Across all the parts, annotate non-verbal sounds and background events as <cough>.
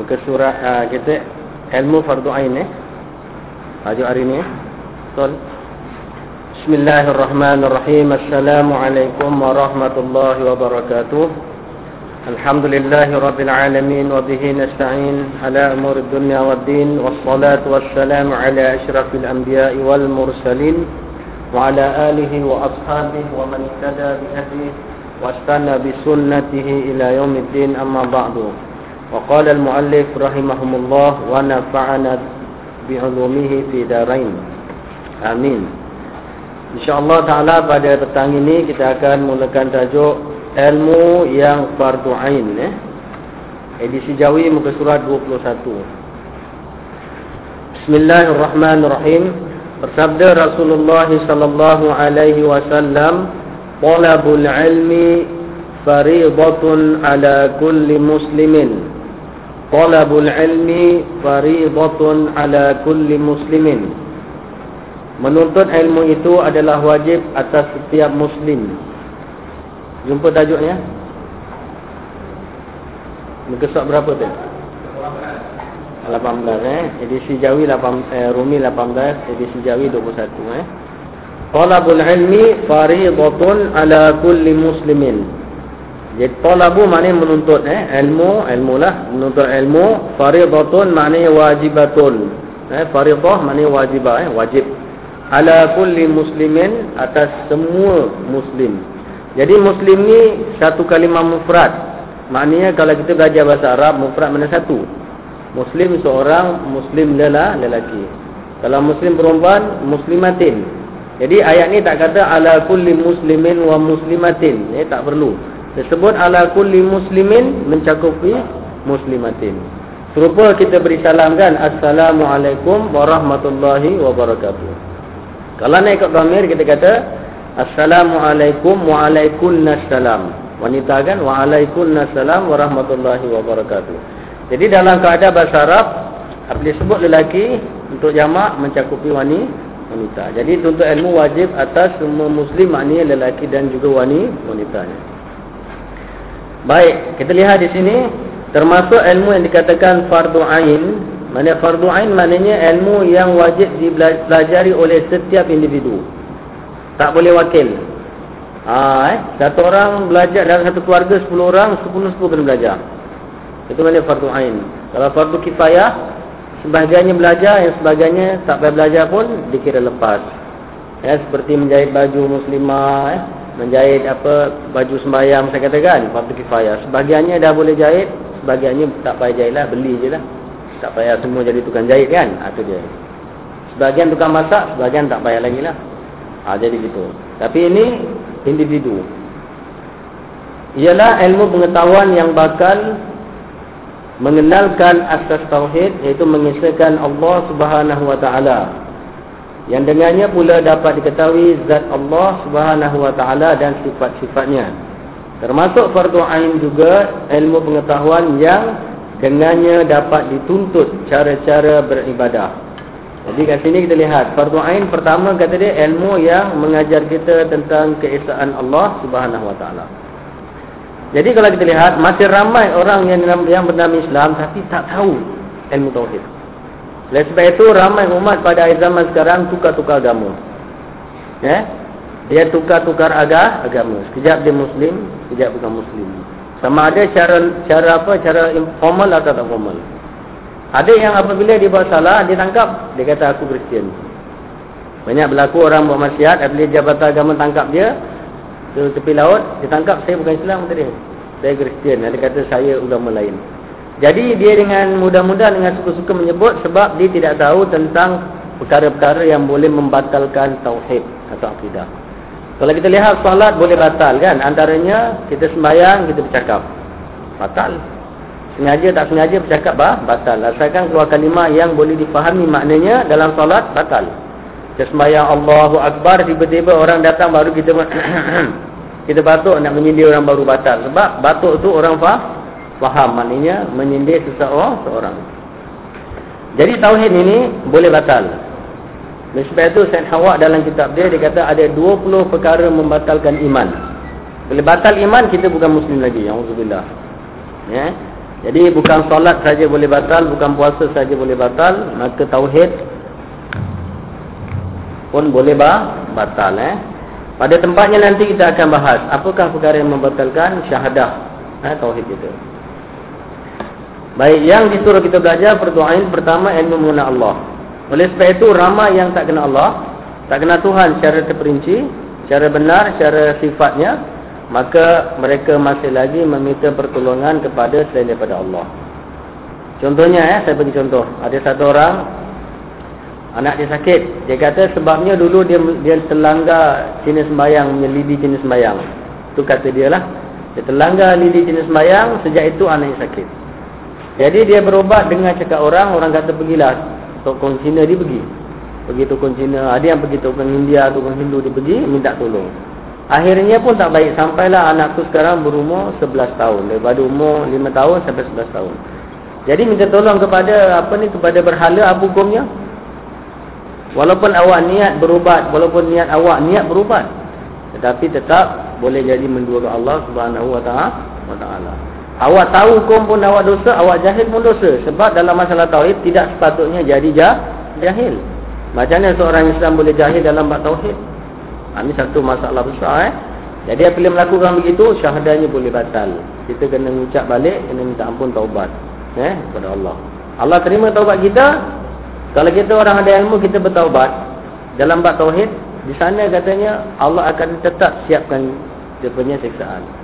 Muka surat uh, kita ilmu fardu ain eh. Tajuk hari ni. Betul. Bismillahirrahmanirrahim. Assalamualaikum warahmatullahi wabarakatuh. Alhamdulillahi rabbil alamin wa bihi nasta'in ala umuri dunya waddin wassalatu wassalamu ala asyrafil anbiya'i wal mursalin wa ala alihi wa ashabihi wa man ihtada bi hadihi wa istana bi sunnatihi ila yaumiddin amma ba'du. وقال المؤلف رحمهم الله ونفعنا بعلومه في دارين amin insyaallah taala pada petang ini kita akan mulakan tajuk ilmu yang fardu ain eh edisi jawi muka surat 21 Bismillahirrahmanirrahim bersabda Rasulullah sallallahu alaihi wasallam talabul ilmi fariidatun ala kulli muslimin Talabul ilmi fariidatun ala kulli muslimin. Menuntut ilmu itu adalah wajib atas setiap muslim. Jumpa tajuknya? Muka berapa tu? 18 eh. Edisi Jawi 8 eh, Rumi 18, edisi Jawi 21 eh. Talabul ilmi fariidatun ala kulli muslimin. Jadi talabu maknanya menuntut eh ilmu, ilmu lah menuntut ilmu, fariidatun maknanya wajibatun. Eh fariidah maknanya wajibah eh wajib. Ala kulli muslimin atas semua muslim. Jadi muslim ni satu kalimah mufrad. Maknanya kalau kita belajar bahasa Arab mufrad mana satu? Muslim seorang, muslim lela lelaki. Kalau muslim perempuan, muslimatin. Jadi ayat ni tak kata ala kulli muslimin wa muslimatin. Eh tak perlu. Disebut ala kulli muslimin mencakupi muslimatin. Serupa kita beri salam kan. Assalamualaikum warahmatullahi wabarakatuh. Kalau naik kat dhamir kita kata. Assalamualaikum waalaikumsalam. Wanita kan. Waalaikumsalam warahmatullahi wabarakatuh. Jadi dalam keadaan bahasa Arab. Apabila sebut lelaki. Untuk jamak mencakupi wanita. Jadi tuntut ilmu wajib atas semua muslim. Maknanya lelaki dan juga wanitanya. Baik, kita lihat di sini termasuk ilmu yang dikatakan fardu ain. Mana fardu ain maknanya ilmu yang wajib dipelajari oleh setiap individu. Tak boleh wakil. Ha, eh? Satu orang belajar dalam satu keluarga 10 orang, 10 10 kena belajar. Itu maknanya fardu ain. Kalau fardu kifayah, sebahagiannya belajar, yang sebagainya tak payah belajar pun dikira lepas. Ya, seperti menjahit baju muslimah, eh? Menjahit apa baju sembahyang saya katakan fardu kifayah sebahagiannya dah boleh jahit sebahagiannya tak payah jahitlah beli je lah. Tak payah semua jadi tukang jahit kan? Ha, tu dia. Sebahagian tukang masak sebahagian tak payah lagi lah. Ha, jadi gitu. Tapi ini individu. Ialah ilmu pengetahuan yang bakal mengenalkan asas tauhid iaitu mengisahkan Allah Subhanahu wa taala yang dengannya pula dapat diketahui zat Allah Subhanahu wa taala dan sifat-sifatnya. Termasuk fardu ain juga ilmu pengetahuan yang dengannya dapat dituntut cara-cara beribadah. Jadi kat sini kita lihat fardu ain pertama kata dia ilmu yang mengajar kita tentang keesaan Allah Subhanahu wa taala. Jadi kalau kita lihat masih ramai orang yang yang bernama Islam tapi tak tahu ilmu tauhid. Oleh sebab itu ramai umat pada zaman sekarang tukar-tukar agama. Ya? Dia tukar-tukar agama, agama. Sekejap dia muslim, sekejap bukan muslim. Sama ada cara cara apa? Cara informal atau tak formal. Ada yang apabila dia buat salah, dia tangkap, dia kata aku Kristian. Banyak berlaku orang buat maksiat, apabila jabatan agama tangkap dia ke tepi laut, dia tangkap saya bukan Islam tadi. Saya Kristian. Dia kata saya ulama lain. Jadi dia dengan mudah-mudah dengan suka-suka menyebut sebab dia tidak tahu tentang perkara-perkara yang boleh membatalkan tauhid atau akidah. Kalau kita lihat salat boleh batal kan? Antaranya kita sembahyang, kita bercakap. Batal. Sengaja tak sengaja bercakap bah, batal. Asalkan keluar kalimah yang boleh dipahami maknanya dalam salat batal. Kita sembahyang Allahu Akbar tiba-tiba orang datang baru kita <coughs> kita batuk nak menyindir orang baru batal. Sebab batuk tu orang faham faham maknanya menyindir seseorang seorang. Jadi tauhid ini boleh batal. Sebab itu Said Hawa dalam kitab dia dia kata ada 20 perkara membatalkan iman. Bila batal iman kita bukan muslim lagi. Alhamdulillah. Ya. Jadi bukan solat saja boleh batal, bukan puasa saja boleh batal, maka tauhid pun boleh bah, batal eh. Pada tempatnya nanti kita akan bahas apakah perkara yang membatalkan syahadah eh, tauhid itu. Baik, yang disuruh kita belajar perdoaan pertama ilmu mengenal Allah. Oleh sebab itu ramai yang tak kenal Allah, tak kenal Tuhan secara terperinci, secara benar, secara sifatnya, maka mereka masih lagi meminta pertolongan kepada selain daripada Allah. Contohnya ya, saya bagi contoh. Ada satu orang anak dia sakit. Dia kata sebabnya dulu dia dia terlanggar jenis sembahyang, menyelidi jenis sembahyang. Itu kata dia lah. Dia terlanggar lidi jenis sembahyang, sejak itu anaknya sakit. Jadi dia berobat dengan cakap orang, orang kata pergilah. Tokong Cina dia pergi. Pergi tokong Cina. Ada yang pergi tokong India, tokong Hindu dia pergi, minta tolong. Akhirnya pun tak baik. Sampailah anak tu sekarang berumur 11 tahun. Daripada umur 5 tahun sampai 11 tahun. Jadi minta tolong kepada apa ni kepada berhala apa hukumnya? Walaupun awak niat berubat, walaupun niat awak niat berubat. Tetapi tetap boleh jadi menduakan Allah Subhanahu wa taala. Awak tahu hukum pun awak dosa, awak jahil pun dosa. Sebab dalam masalah tauhid tidak sepatutnya jadi jahil. Macam mana seorang Islam boleh jahil dalam bab tauhid? Ha, ini satu masalah besar eh. Jadi apabila melakukan begitu, syahadahnya boleh batal. Kita kena mengucap balik, kena minta ampun taubat. Eh, kepada Allah. Allah terima taubat kita. Kalau kita orang ada ilmu, kita bertaubat. Dalam bab tauhid, di sana katanya, Allah akan tetap siapkan dia punya siksaan.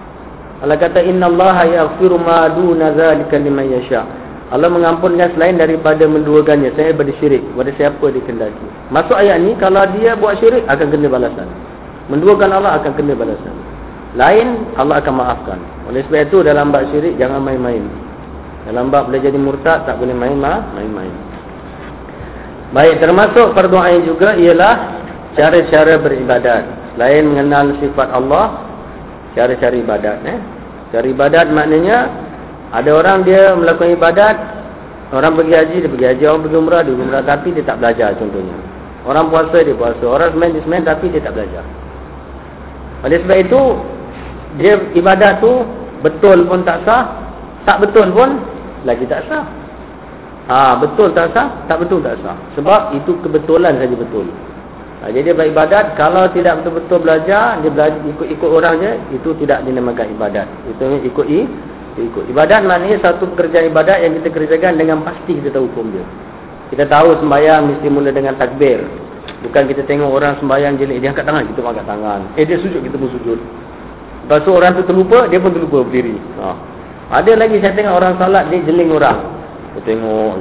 Allah kata, Inna Allah yaghfiru ma duna zalika liman yasha' Allah mengampunkan selain daripada menduakannya saya daripada syirik kepada siapa dikendaki. Masuk ayat ni kalau dia buat syirik akan kena balasan. Menduakan Allah akan kena balasan. Lain Allah akan maafkan. Oleh sebab itu dalam bab syirik jangan main-main. Dalam bab boleh jadi murtad tak boleh main-main. Baik termasuk perdoaan juga ialah cara-cara beribadat. Selain mengenal sifat Allah, cara-cara ibadat eh. Cara ibadat maknanya ada orang dia melakukan ibadat, orang pergi haji, dia pergi haji, orang pergi umrah, dia umrah tapi dia tak belajar contohnya. Orang puasa, dia puasa. Orang semen, dia semen tapi dia tak belajar. Oleh sebab itu, dia ibadat tu betul pun tak sah, tak betul pun lagi tak sah. Ha, betul tak sah, tak betul tak sah. Sebab itu kebetulan saja betul. Ha, jadi beribadat, kalau tidak betul-betul belajar, dia belajar ikut-ikut orang je, itu tidak dinamakan ibadat. Itu ikut i, ikut. Ibadat maknanya satu pekerjaan ibadat yang kita kerjakan dengan pasti kita tahu hukum dia. Kita tahu sembahyang mesti mula dengan takbir. Bukan kita tengok orang sembahyang jelek dia angkat tangan, kita pun angkat tangan. Eh dia sujud, kita pun sujud. Lepas tu orang tu terlupa, dia pun terlupa berdiri. Ha. Ada lagi saya tengok orang salat dia jeling orang. Kita tengok.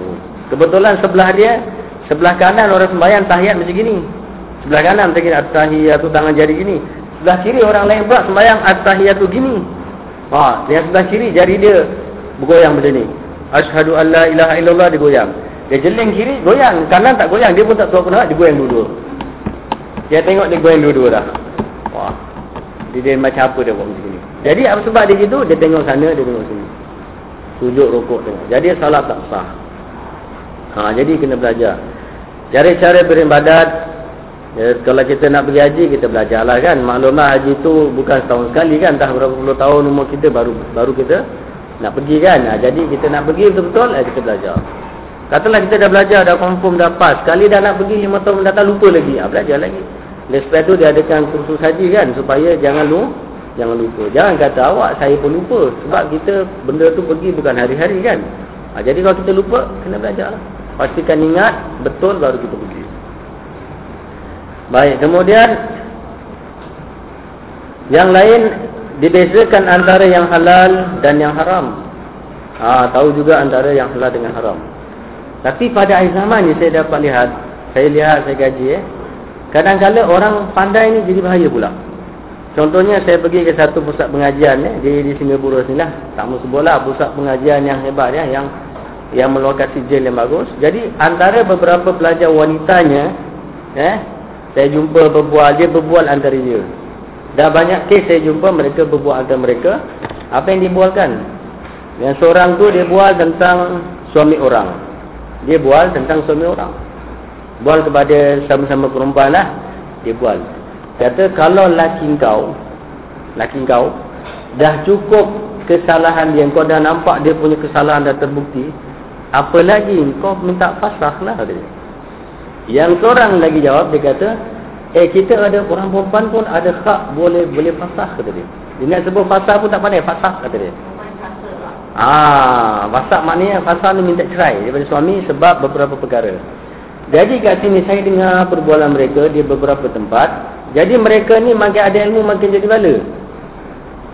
Kebetulan sebelah dia, sebelah kanan orang sembahyang tahiyat macam gini. Sebelah kanan gini, at-tahiyat tu tangan jari gini. Sebelah kiri orang lain pula sembahyang at-tahiyat tu gini. Ha, yang sebelah kiri jari dia bergoyang macam ni. Asyhadu an la ilaha illallah dia goyang. Dia jeling kiri goyang, kanan tak goyang, dia pun tak tahu apa nak, dia goyang dua-dua. Dia tengok dia goyang dua-dua dah. Wah. Dia, dia macam apa dia buat macam ni. Jadi apa sebab dia gitu, dia tengok sana, dia tengok sini. Sujud rokok tengok. Jadi salat tak sah. Ha, jadi kena belajar. Cara-cara beribadat Ya, kalau kita nak pergi haji, kita belajarlah kan. Maklumlah haji tu bukan setahun sekali kan. Dah berapa puluh tahun umur kita baru baru kita nak pergi kan. Ha, jadi kita nak pergi betul-betul, eh, kita belajar. Katalah kita dah belajar, dah confirm, dah pas. Sekali dah nak pergi lima tahun datang, lupa lagi. Ha, belajar lagi. Oleh sebab tu dia adakan kursus haji kan. Supaya jangan lu, jangan lupa. Jangan kata awak, saya pun lupa. Sebab kita benda tu pergi bukan hari-hari kan. Ha, jadi kalau kita lupa, kena belajar lah. Pastikan ingat, betul baru kita pergi. Baik, kemudian yang lain dibezakan antara yang halal dan yang haram. Ha, tahu juga antara yang halal dengan haram. Tapi pada akhir zaman ni saya dapat lihat, saya lihat saya gaji eh. Kadang-kala orang pandai ni jadi bahaya pula. Contohnya saya pergi ke satu pusat pengajian eh, di di Singapura sini lah. Tak mau sebutlah pusat pengajian yang hebat ya, yang yang meluarkan sijil yang bagus. Jadi antara beberapa pelajar wanitanya eh saya jumpa berbual dia berbual antara dia. Dah banyak kes saya jumpa mereka berbual antara mereka. Apa yang dibualkan? Yang seorang tu dia bual tentang suami orang. Dia bual tentang suami orang. Bual kepada sama-sama perempuan lah. Dia bual. Kata kalau laki kau, laki kau dah cukup kesalahan dia kau dah nampak dia punya kesalahan dah terbukti apa lagi kau minta fasah lah dia yang seorang lagi jawab dia kata eh kita ada orang perempuan pun ada hak boleh boleh fasah kata dia dia nak sebut fasah pun tak pandai fasah kata dia Ah, fasah maknanya fasah ni minta cerai daripada suami sebab beberapa perkara. Jadi kat sini saya dengar perbualan mereka di beberapa tempat. Jadi mereka ni makin ada ilmu makin jadi bala.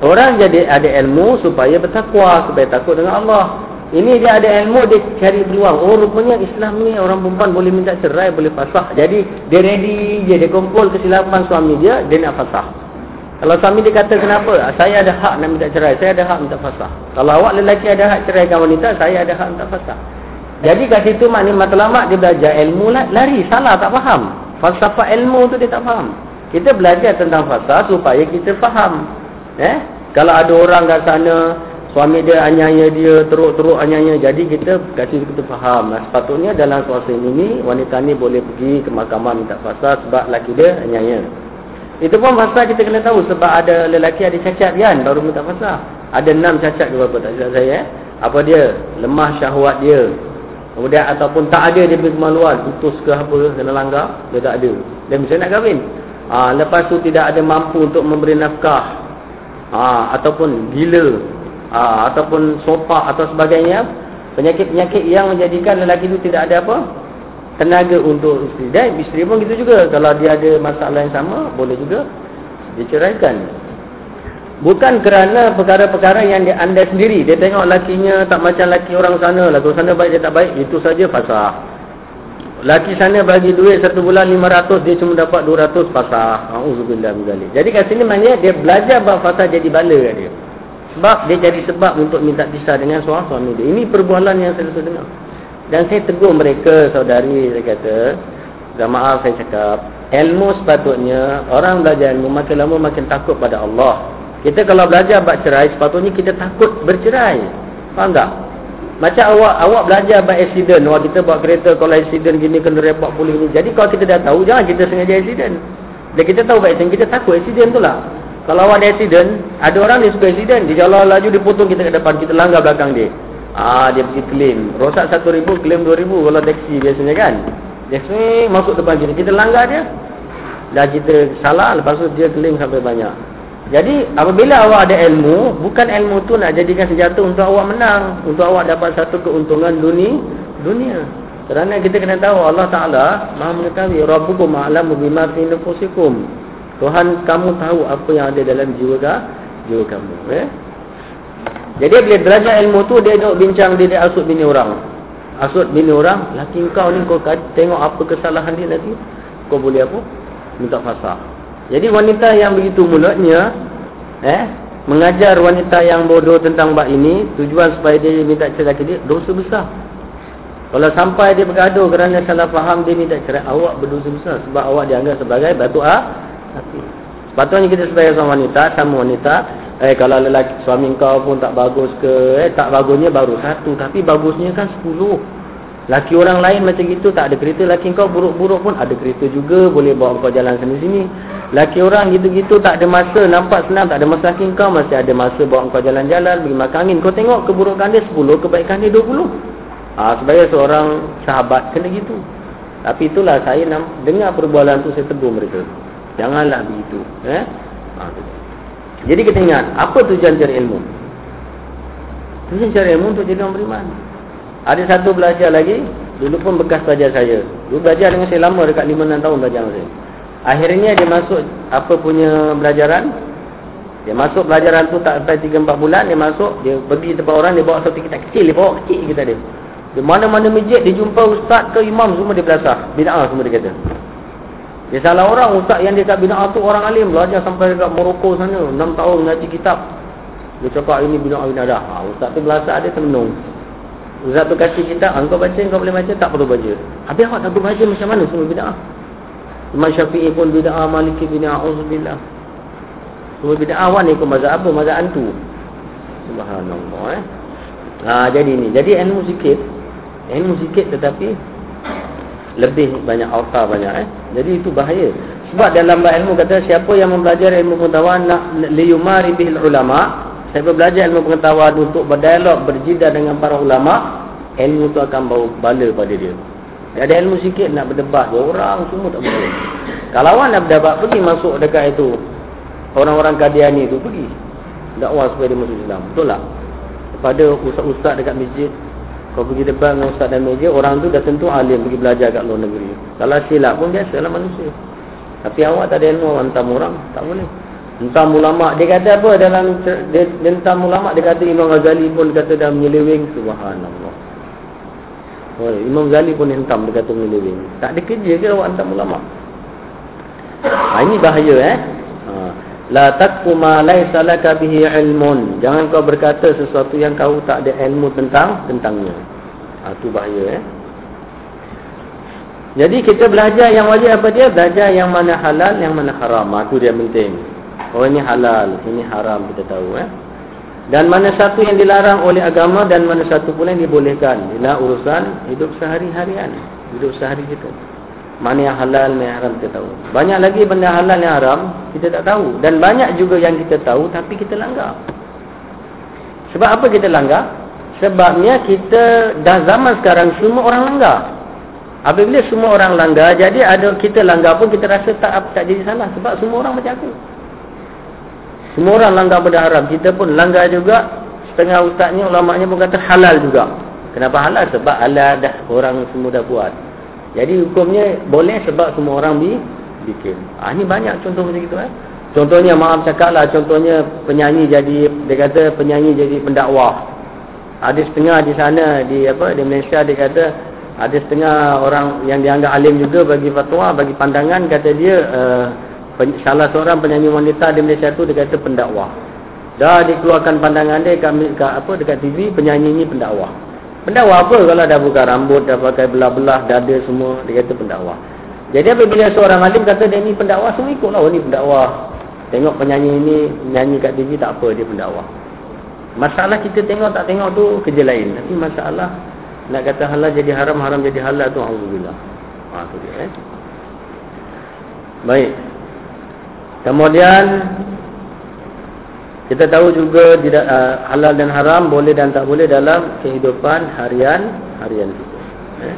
Orang jadi ada ilmu supaya bertakwa, supaya takut dengan Allah. Ini dia ada ilmu, dia cari peluang. Oh rupanya Islam ni orang perempuan boleh minta cerai, boleh fasah. Jadi dia ready je, dia kumpul kesilapan suami dia, dia nak fasah. Kalau suami dia kata kenapa? Saya ada hak nak minta cerai. Saya ada hak minta fasah. Kalau awak lelaki ada hak ceraikan wanita, saya ada hak minta fasah. Jadi kat situ maknanya matlamat dia belajar ilmu lari. Salah tak faham. Falsafah ilmu tu dia tak faham. Kita belajar tentang fasah supaya kita faham. Eh? Kalau ada orang kat sana, suami dia anyaya dia, teruk-teruk anyaya. Jadi kita kat situ kita faham. Nah, sepatutnya dalam suasana ini, wanita ni boleh pergi ke mahkamah minta fasah sebab lelaki dia anyaya. Itu pun pasal kita kena tahu sebab ada lelaki ada cacat kan baru minta pasal. Ada enam cacat ke berapa tak silap saya eh. Apa dia? Lemah syahwat dia. Kemudian ataupun tak ada dia punya kemaluan, putus ke apa kena langgar, dia tak ada. Dia mesti nak kahwin. Ha, lepas tu tidak ada mampu untuk memberi nafkah. Ha, ataupun gila. Ha, ataupun sopak atau sebagainya. Penyakit-penyakit yang menjadikan lelaki itu tidak ada apa? tenaga untuk isteri. Dan isteri pun gitu juga. Kalau dia ada masalah yang sama boleh juga diceraikan. Bukan kerana perkara-perkara yang dia anda sendiri. Dia tengok lakinya tak macam laki orang sana. Laki orang sana baik dia tak baik itu saja fasah. Laki sana bagi duit satu bulan 500 dia cuma dapat 200 fasah. Auzubillah jadi kat sini maknanya dia belajar bab fasah jadi bala kat dia sebab dia jadi sebab untuk minta pisah dengan suami dia. Ini perbualan yang saya rasa dengar. Dan saya tegur mereka saudari saya kata dan maaf saya cakap. Ilmu sepatutnya orang belajar ilmu makin lama makin takut pada Allah. Kita kalau belajar bab cerai sepatutnya kita takut bercerai. Faham tak? Macam awak awak belajar bab accident. Awak kita bawa kereta kalau accident gini kena report polis ni. Jadi kalau kita dah tahu jangan kita sengaja accident. Dan kita tahu bab accident kita takut accident tu lah kalau ada accident ada orang dia suka accident dia jalan laju dia potong kita ke depan kita langgar belakang dia Ah dia pergi claim. Rosak 1000 claim 2000 kalau taksi biasanya kan. Dia swing masuk depan kita. Kita langgar dia. Dah kita salah lepas tu dia claim sampai banyak. Jadi apabila awak ada ilmu, bukan ilmu tu nak jadikan senjata untuk awak menang, untuk awak dapat satu keuntungan dunia, dunia. Kerana kita kena tahu Allah Taala Maha mengetahui Rabbukum a'lamu bima fi nufusikum. Tuhan kamu tahu apa yang ada dalam jiwa jiwa kamu, eh? Jadi bila belajar ilmu tu dia duduk bincang dia, dia asut bini orang. Asut bini orang, laki kau ni kau tengok apa kesalahan dia nanti. Kau boleh apa? Minta fasah. Jadi wanita yang begitu mulutnya eh mengajar wanita yang bodoh tentang bab ini tujuan supaya dia minta cerai dia dosa besar. Kalau sampai dia bergaduh kerana salah faham dia minta cerai awak berdosa besar sebab awak dianggap sebagai batu ah sepatutnya kita sebagai seorang wanita sama wanita Eh kalau lelaki suami kau pun tak bagus ke eh tak bagusnya baru satu tapi bagusnya kan sepuluh. Laki orang lain macam gitu tak ada kereta laki kau buruk-buruk pun ada kereta juga boleh bawa kau jalan sana sini. Laki orang gitu-gitu tak ada masa nampak senang tak ada masa laki kau masih ada masa bawa kau jalan-jalan pergi makan angin. Kau tengok keburukan dia sepuluh kebaikan dia dua puluh. Ah sebagai seorang sahabat kena gitu. Tapi itulah saya dengar perbualan tu saya tegur mereka. Janganlah begitu, eh? Ha, jadi kita ingat, apa tujuan cari ilmu? Tujuan cari ilmu untuk jadi orang beriman. Ada satu belajar lagi, dulu pun bekas belajar saya. Dulu belajar dengan saya lama dekat 5-6 tahun belajar dengan saya. Akhirnya dia masuk apa punya belajaran? Dia masuk belajaran tu tak sampai 3-4 bulan, dia masuk, dia pergi tempat orang, dia bawa satu kitab kecil, dia bawa kecil kita dia. Di mana-mana masjid, dia jumpa ustaz ke imam, semua dia belasah. Bida'ah semua dia kata. Dia salah orang ustaz yang dia kat bina'ah tu orang alim belajar sampai dekat Morocco sana 6 tahun ngaji kitab. Dia cakap ini bina'ah binadah. Ha, ustaz tu belasah dia termenung. Ustaz tu kasih kitab, engkau baca, engkau boleh baca, tak perlu baca. Habis awak tak perlu baca macam mana semua bina'ah? Imam Syafi'i pun bina'ah, Maliki bina'ah, Uzubillah. Semua bina'ah awak ni ke mazhab apa? Mazhab antu. Subhanallah eh. Ha, jadi ni. Jadi ilmu sikit. Ilmu sikit tetapi lebih banyak harta banyak eh. Jadi itu bahaya. Sebab dalam ilmu kata siapa yang mempelajari ilmu pengetahuan nak liyumari bil ulama, Saya belajar ilmu pengetahuan untuk berdialog, berjida dengan para ulama, ilmu tu akan bawa bala pada dia. Dia ada ilmu sikit nak berdebat, dua orang semua tak boleh. Kalau awak nak berdebat, pergi masuk dekat itu. Orang-orang kadiani tu pergi. Dakwah supaya dia masuk Islam. Betul tak? Kepada ustaz-ustaz dekat masjid, kau pergi debat dengan ustaz dan meja, orang tu dah tentu alim pergi belajar kat luar negeri. Kalau silap pun biasalah manusia. Tapi awak tak ada ilmu hantam orang, tak boleh. Hentam ulama, dia kata apa dalam dia, ulama, dia kata Imam Ghazali pun kata dah menyeleweng subhanallah. Oh, Imam Ghazali pun hentam dia kata menyeleweng. Tak ada kerja ke awak hentam ulama? Ha, ini bahaya eh. Ha. La taqfu ma laysa laka bihi ilmun. Jangan kau berkata sesuatu yang kau tak ada ilmu tentang tentangnya. Ah tu bahaya eh. Jadi kita belajar yang wajib apa dia? Belajar yang mana halal, yang mana haram. Aku ah, dia penting. Oh ini halal, ini haram kita tahu eh. Dan mana satu yang dilarang oleh agama dan mana satu pula yang dibolehkan. Inilah urusan hidup sehari-harian. Hidup sehari kita. Mana yang halal, mana yang haram kita tahu. Banyak lagi benda halal yang haram, kita tak tahu. Dan banyak juga yang kita tahu, tapi kita langgar. Sebab apa kita langgar? Sebabnya kita dah zaman sekarang, semua orang langgar. Apabila semua orang langgar, jadi ada kita langgar pun kita rasa tak tak jadi salah. Sebab semua orang macam aku. Semua orang langgar benda haram. Kita pun langgar juga. Setengah ustaznya, ulamanya pun kata halal juga. Kenapa halal? Sebab halal dah orang semua dah buat. Jadi hukumnya boleh sebab semua orang bi bikin. Ah ini banyak contoh macam itu eh. Contohnya maaf cakaplah contohnya penyanyi jadi dia kata penyanyi jadi pendakwah. Ada setengah di sana di apa di Malaysia dia kata ada setengah orang yang dianggap alim juga bagi fatwa bagi pandangan kata dia uh, salah seorang penyanyi wanita di Malaysia tu dia kata pendakwah. Dah dikeluarkan pandangan dia kat, kat apa dekat TV penyanyi ini pendakwah. Pendakwah apa kalau dah buka rambut, dah pakai belah-belah, dada semua, dia kata pendakwah. Jadi apabila seorang alim kata dia ni pendakwah, semua ikutlah, oh ni pendakwah. Tengok penyanyi ini, nyanyi kat TV, tak apa, dia pendakwah. Masalah kita tengok tak tengok tu kerja lain. Tapi masalah, nak kata halal jadi haram, haram jadi halal tu, Alhamdulillah. Ha, tu dia eh. Baik. Kemudian, kita tahu juga tidak uh, halal dan haram boleh dan tak boleh dalam kehidupan harian harian kita. Eh?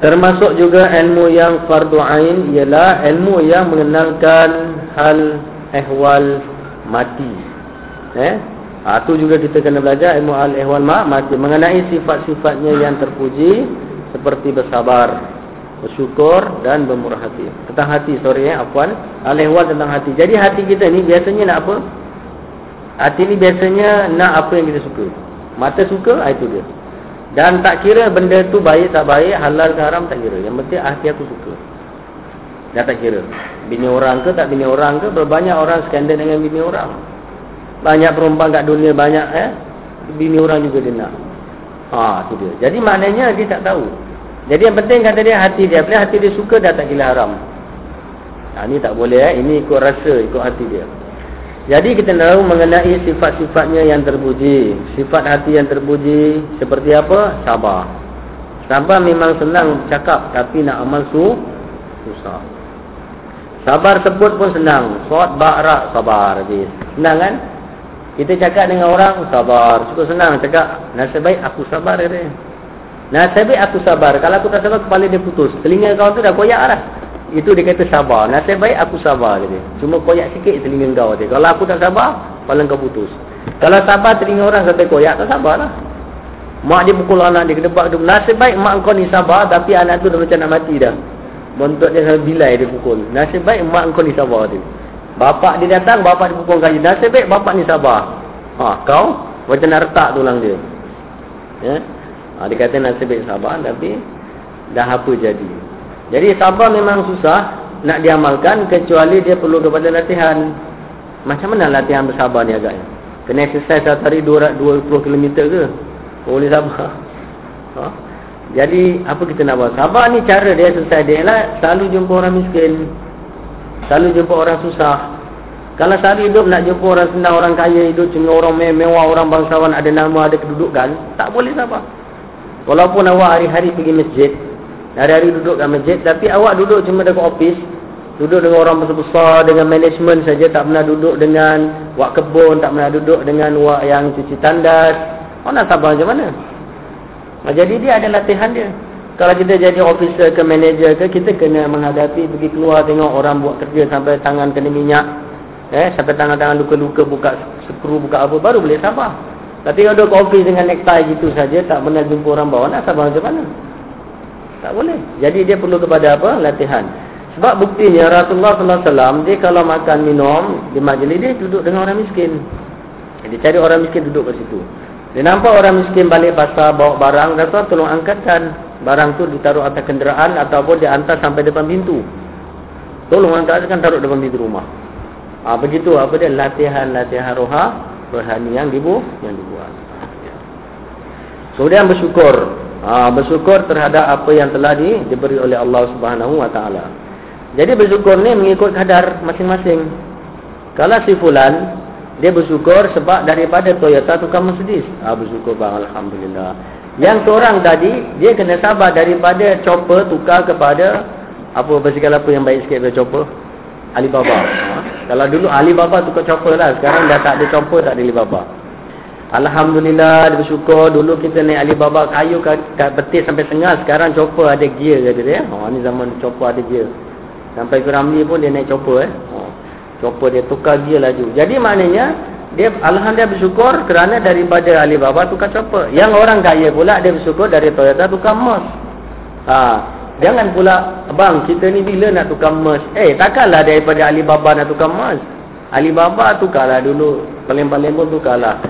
Termasuk juga ilmu yang fardu ain ialah ilmu yang mengenalkan hal ehwal mati. Eh? Ha, itu juga kita kena belajar ilmu hal ehwal mati mengenai sifat-sifatnya yang terpuji seperti bersabar, bersyukur dan bermurah hati. Tentang hati, sorry ya, afwan. Al-ihwal tentang hati. Jadi hati kita ni biasanya nak apa? Hati ni biasanya nak apa yang kita suka. Mata suka, itu dia. Dan tak kira benda tu baik tak baik, halal ke haram tak kira. Yang penting hati aku suka. Dah tak kira. Bini orang ke tak bini orang ke, berbanyak orang skandal dengan bini orang. Banyak perempuan kat dunia banyak eh. Bini orang juga dia nak. Ha, tu dia. Jadi maknanya dia tak tahu. Jadi yang penting kata dia hati dia. Bila hati dia suka dah tak gila haram. Ha, ini tak boleh eh. Ini ikut rasa, ikut hati dia. Jadi kita tahu mengenai sifat-sifatnya yang terpuji. Sifat hati yang terpuji seperti apa? Sabar. Sabar memang senang cakap tapi nak amal su susah. Sabar sebut pun senang. Suat ba'ra sabar. Habis. Senang kan? Kita cakap dengan orang sabar. Cukup senang cakap. Nasib baik aku sabar. Dia. Nasib baik aku sabar. Kalau aku tak sabar, kepala dia putus. Telinga kau tu dah koyak lah. Itu dia kata sabar. Nasib baik aku sabar. Dia. Cuma koyak sikit telinga kau. Dia. Kalau aku tak sabar, kepala kau putus. Kalau sabar telinga orang sampai koyak, tak sabar lah. Mak dia pukul anak dia ke depan. Nasib baik mak kau ni sabar, tapi anak tu dah macam nak mati dah. Bentuk dia sampai bilai dia pukul. Nasib baik mak kau ni sabar. Dia. Bapak dia datang, bapak dia pukul kaji. Nasib baik bapak ni sabar. Ha, kau macam nak retak tulang dia. Ya. Ha, dia kata nasib baik sabar tapi dah apa jadi. Jadi sabar memang susah nak diamalkan kecuali dia perlu kepada latihan. Macam mana latihan bersabar ni agaknya? Kena exercise satu hari 20 km ke? Boleh sabar. <laughs> Ha? Jadi apa kita nak buat? Sabar ni cara dia selesai dia lah selalu jumpa orang miskin. Selalu jumpa orang susah. Kalau sehari hidup nak jumpa orang senang, orang kaya hidup, cuma orang mewah, orang bangsawan, ada nama, ada kedudukan, tak boleh sabar. Walaupun awak hari-hari pergi masjid, hari-hari duduk kat masjid, tapi awak duduk cuma dekat ofis, Duduk dengan orang besar-besar Dengan management saja Tak pernah duduk dengan Wak kebun Tak pernah duduk dengan Wak yang cuci tandas. Orang nak sabar macam mana? Jadi dia ada latihan dia. Kalau kita jadi officer ke manager ke Kita kena menghadapi Pergi keluar tengok orang buat kerja Sampai tangan kena minyak eh, Sampai tangan-tangan luka-luka Buka skru buka apa Baru boleh sabar Tapi kalau duduk office dengan necktie gitu saja Tak pernah jumpa orang bawah Nak sabar macam mana Tak boleh Jadi dia perlu kepada apa Latihan sebab buktinya Rasulullah SAW dia kalau makan minum di majlis dia duduk dengan orang miskin. Dia cari orang miskin duduk kat situ. Dia nampak orang miskin balik pasar bawa barang, Rasulullah tolong angkatkan barang tu ditaruh atas kenderaan ataupun dia hantar sampai depan pintu. Tolong angkatkan taruh depan pintu rumah. Ah ha, begitu apa dia latihan-latihan roha rohani yang dibu yang dibuat. Kemudian bersyukur. Ha, bersyukur terhadap apa yang telah di, diberi oleh Allah Subhanahu Wa Taala. Jadi bersyukur ni mengikut kadar masing-masing. Kalau si fulan dia bersyukur sebab daripada Toyota tukar Mercedes. Ah bersyukur bang alhamdulillah. Yang seorang tadi dia kena sabar daripada chopper tukar kepada apa basikal apa yang baik sikit daripada chopper? Alibaba. Ha? Kalau dulu Alibaba tukar chopper lah. Sekarang dah tak ada chopper tak ada Alibaba. Alhamdulillah dia bersyukur dulu kita naik Alibaba kayu kat betis sampai tengah sekarang chopper ada gear kata dia. Ha ni zaman chopper ada gear. Sampai ke Ramli pun dia naik chopper eh. Oh. Chopper dia tukar dia laju. Jadi maknanya dia alhamdulillah bersyukur kerana daripada Alibaba tukar chopper. Yang orang kaya pula dia bersyukur dari Toyota tukar Merc. Ha, jangan pula bang kita ni bila nak tukar Merc? Eh takkanlah daripada Alibaba nak tukar Merc. Alibaba tukarlah dulu. Paling-paling pun tukarlah.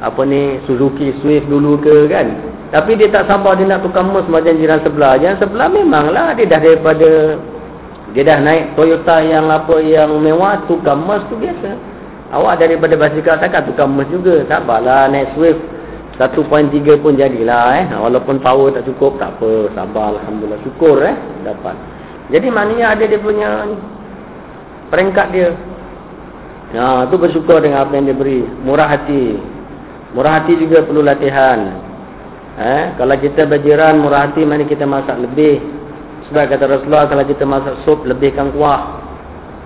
Apa ni Suzuki Swift dulu ke kan? Tapi dia tak sabar dia nak tukar Merc macam jiran sebelah. Jiran sebelah memanglah dia dah daripada dia dah naik Toyota yang apa yang mewah tukar Merc tu biasa. Awak daripada basikal takkan tukar Merc juga. Sabarlah naik Swift 1.3 pun jadilah eh. Walaupun power tak cukup tak apa. Sabar alhamdulillah syukur eh dapat. Jadi maknanya ada dia punya peringkat dia. Ha tu bersyukur dengan apa yang dia beri. Murah hati. Murah hati juga perlu latihan. Eh kalau kita berjiran murah hati mana kita masak lebih sebab kata Rasulullah kalau kita masak sup lebihkan kuah.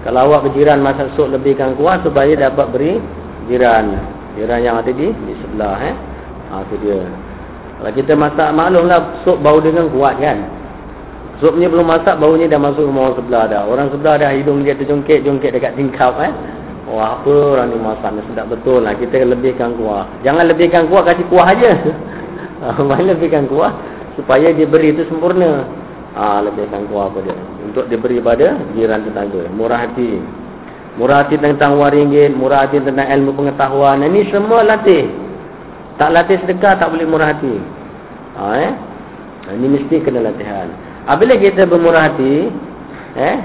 Kalau awak berjiran masak sup lebihkan kuah supaya dapat beri jiran. Jiran yang ada di di sebelah eh. Ha tu dia. Kalau kita masak maklumlah sup bau dengan kuat kan. Sup ni belum masak baunya dah masuk rumah orang sebelah dah. Orang sebelah dah hidung dia terjongkit-jongkit dekat tingkap eh. Wah apa orang ni masak ni sedap betul lah. Kita lebihkan kuah. Jangan lebihkan kuah kasih kuah aja. <laughs> Main lebihkan kuah supaya dia beri itu sempurna. Ah ha, lebihkan kuah apa dia untuk diberi pada jiran tetangga murah hati murah hati tentang wang ringgit murah hati tentang ilmu pengetahuan ini semua latih tak latih sedekah tak boleh murah hati. Ha, eh? Ini mesti kena latihan. Apabila kita bermurah hati eh?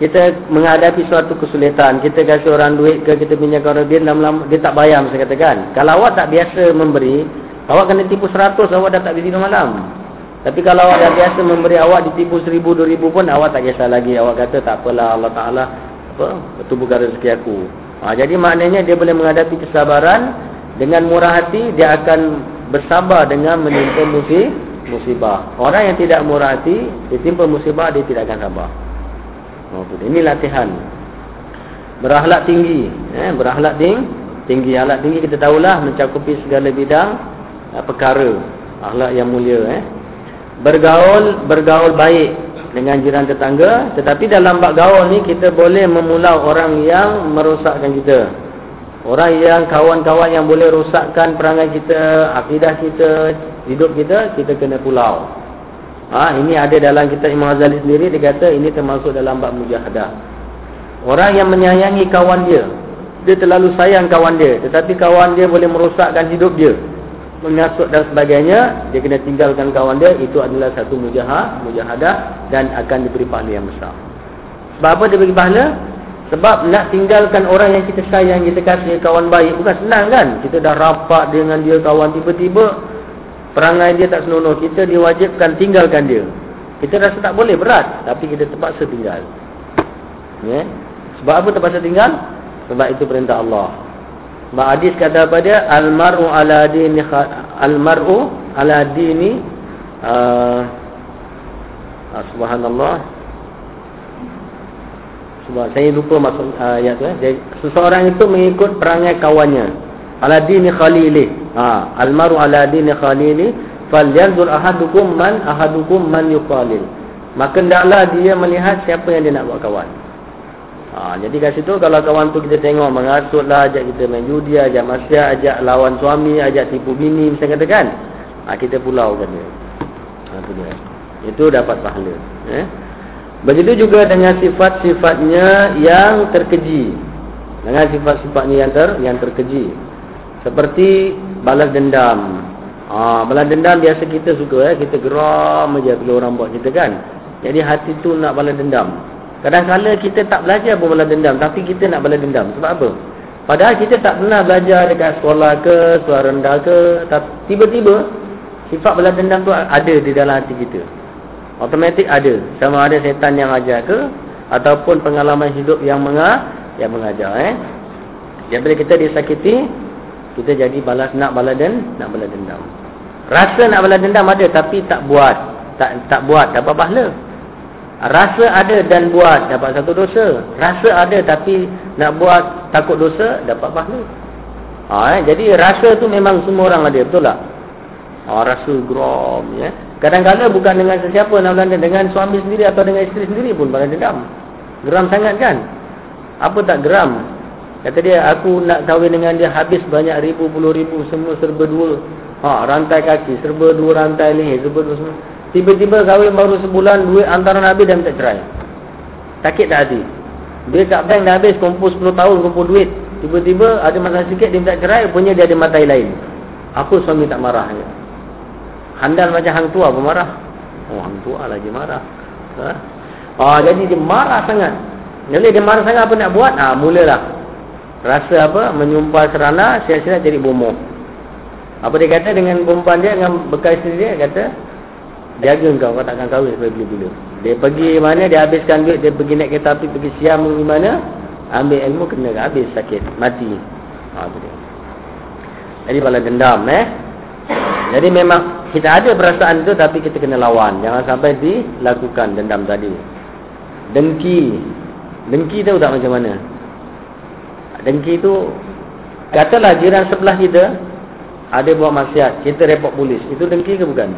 Kita menghadapi suatu kesulitan kita kasih orang duit ke kita pinjamkan orang dia lama-lama dia tak bayar saya katakan. Kalau awak tak biasa memberi awak kena tipu 100 awak dah tak bisa malam. Tapi kalau awak dah biasa memberi awak ditipu seribu, dua ribu pun awak tak kisah lagi. Awak kata tak apalah Allah Ta'ala apa, itu bukan rezeki aku. Ha, jadi maknanya dia boleh menghadapi kesabaran dengan murah hati dia akan bersabar dengan menimpa musibah. Orang yang tidak murah hati ditimpa musibah dia tidak akan sabar. Oh, ini latihan. Berakhlak tinggi, eh, berakhlak tinggi. Tinggi akhlak tinggi kita tahulah mencakupi segala bidang uh, perkara. Akhlak yang mulia eh bergaul bergaul baik dengan jiran tetangga tetapi dalam bab gaul ni kita boleh memulau orang yang merosakkan kita orang yang kawan-kawan yang boleh rosakkan perangai kita akidah kita hidup kita kita kena pulau. Ha, ini ada dalam kitab Imam Ghazali sendiri dia kata ini termasuk dalam bab mujahadah. Orang yang menyayangi kawan dia dia terlalu sayang kawan dia tetapi kawan dia boleh merosakkan hidup dia. Mengasut dan sebagainya dia kena tinggalkan kawan dia itu adalah satu mujahah mujahadah dan akan diberi pahala yang besar. Sebab apa dia beri pahala sebab nak tinggalkan orang yang kita sayang kita kasih kawan baik bukan senang kan? Kita dah rapat dengan dia kawan tiba-tiba perangai dia tak senonoh kita diwajibkan tinggalkan dia. Kita rasa tak boleh berat tapi kita terpaksa tinggal. Ya? Sebab apa terpaksa tinggal? Sebab itu perintah Allah. Hadis kata pada al-mar'u ala dini al-mar'u ala dini uh, subhanallah sebab saya lupa masuk uh, ayat tu eh. seseorang itu mengikut perangai kawannya. Ala dini khalili. Ha almaru ala dini khalili falyanzur ahadukum man ahadukum man yuqalil maka hendaklah dia melihat siapa yang dia nak buat kawan. Ha jadi kat situ kalau kawan tu kita tengok mengasutlah ajak kita main judi ajak maksiat ajak lawan suami ajak tipu bini misalnya katakan. Ha kita pulau kan dia. Ha tu dia. Itu dapat pahala eh Begitu juga dengan sifat-sifatnya yang terkeji. Dengan sifat-sifatnya yang ter yang terkeji. Seperti balas dendam. Ha, balas dendam biasa kita suka eh, kita geram aja bila orang buat kita kan. Jadi hati tu nak balas dendam. Kadang-kala kita tak belajar pun balas dendam, tapi kita nak balas dendam. Sebab apa? Padahal kita tak pernah belajar dekat sekolah ke, sekolah rendah ke, tiba-tiba sifat balas dendam tu ada di dalam hati kita. Automatik ada. Sama ada setan yang ajar ke ataupun pengalaman hidup yang menga yang mengajar eh. Jadi bila kita disakiti, kita jadi balas nak balas dan nak balas dendam. Rasa nak balas dendam ada tapi tak buat. Tak tak buat dapat pahala. Rasa ada dan buat dapat satu dosa. Rasa ada tapi nak buat takut dosa dapat pahala. Ha, eh? Jadi rasa tu memang semua orang ada, betul tak? Ha, rasa geram ya. Kadang-kadang bukan dengan sesiapa nak belanja dengan suami sendiri atau dengan isteri sendiri pun balas dendam. Geram sangat kan? Apa tak geram? Kata dia aku nak kahwin dengan dia habis banyak ribu puluh ribu semua serba dua. Ha, rantai kaki serba dua rantai leher serba dua semua. Tiba-tiba kahwin baru sebulan duit antara habis dan tak cerai. Sakit tak hati? Dia kat bank dah habis kumpul 10 tahun kumpul duit. Tiba-tiba ada masalah sikit dia minta cerai punya dia ada matai lain. Apa suami tak marah? Ya? Handal macam hang tua pun marah. Oh, hang tua lagi marah. Ha? Oh, jadi dia marah sangat. Jadi dia marah sangat apa nak buat? Ah, mulalah. Rasa apa? Menyumpah serana, sia-sia jadi bomoh. Apa dia kata dengan perempuan dia, dengan bekas isteri dia, kata, jaga kau, kau takkan kahwin sampai bila-bila. Dia pergi mana, dia habiskan duit, dia pergi naik kereta api, pergi siam di mana, ambil ilmu, kena habis sakit, mati. Ha, dia. Jadi balas dendam, eh. Jadi memang kita ada perasaan itu tapi kita kena lawan. Jangan sampai dilakukan dendam tadi. Dengki. Dengki tahu tak macam mana? Dengki itu katalah jiran sebelah kita ada buat maksiat, kita report polis. Itu dengki ke bukan?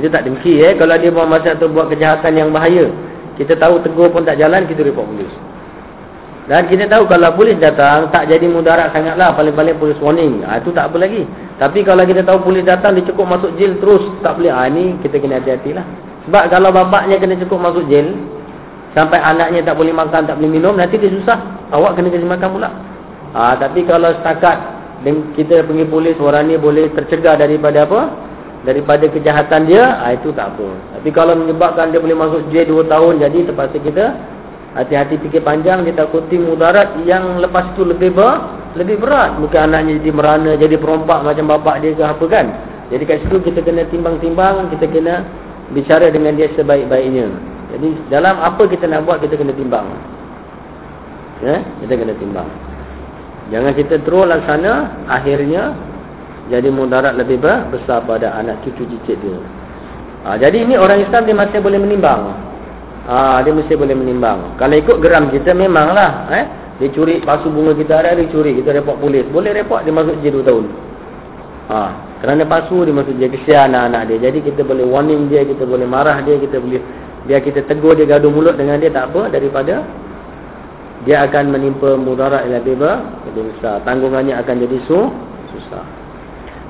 Itu tak dengki eh kalau dia buat maksiat atau buat kejahatan yang bahaya. Kita tahu tegur pun tak jalan, kita report polis. Dan kita tahu kalau polis datang tak jadi mudarat sangatlah paling-paling polis warning. Ha, itu tak apa lagi. Tapi kalau kita tahu polis datang dia cukup masuk jail terus tak boleh. Ha ni kita kena hati-hatilah. Sebab kalau bapaknya kena cukup masuk jail sampai anaknya tak boleh makan, tak boleh minum, nanti dia susah. Awak kena kasi makan pula. Ha, tapi kalau setakat kita pergi polis orang ni boleh tercegah daripada apa? Daripada kejahatan dia, ha, itu tak apa. Tapi kalau menyebabkan dia boleh masuk jail 2 tahun jadi terpaksa kita Hati-hati fikir panjang dia takuti mudarat yang lepas tu lebih ber, lebih berat. Mungkin anaknya jadi merana, jadi perompak macam bapak dia ke apa kan. Jadi kat situ kita kena timbang-timbang, kita kena bicara dengan dia sebaik-baiknya. Jadi dalam apa kita nak buat kita kena timbang. Ya, kita kena timbang. Jangan kita terus laksana akhirnya jadi mudarat lebih besar pada anak cucu cicit dia. Ha, jadi ini orang Islam dia masih boleh menimbang. Ha, dia mesti boleh menimbang. Kalau ikut geram kita memanglah. Eh? Dia curi pasu bunga kita hari-hari curi. Kita report polis. Boleh report dia masuk je 2 tahun. Ha, kerana pasu dia masuk je. Kesian anak-anak dia. Jadi kita boleh warning dia. Kita boleh marah dia. Kita boleh Biar kita tegur dia gaduh mulut dengan dia tak apa. Daripada dia akan menimpa mudarat yang lebih besar. Tanggungannya akan jadi su, susah.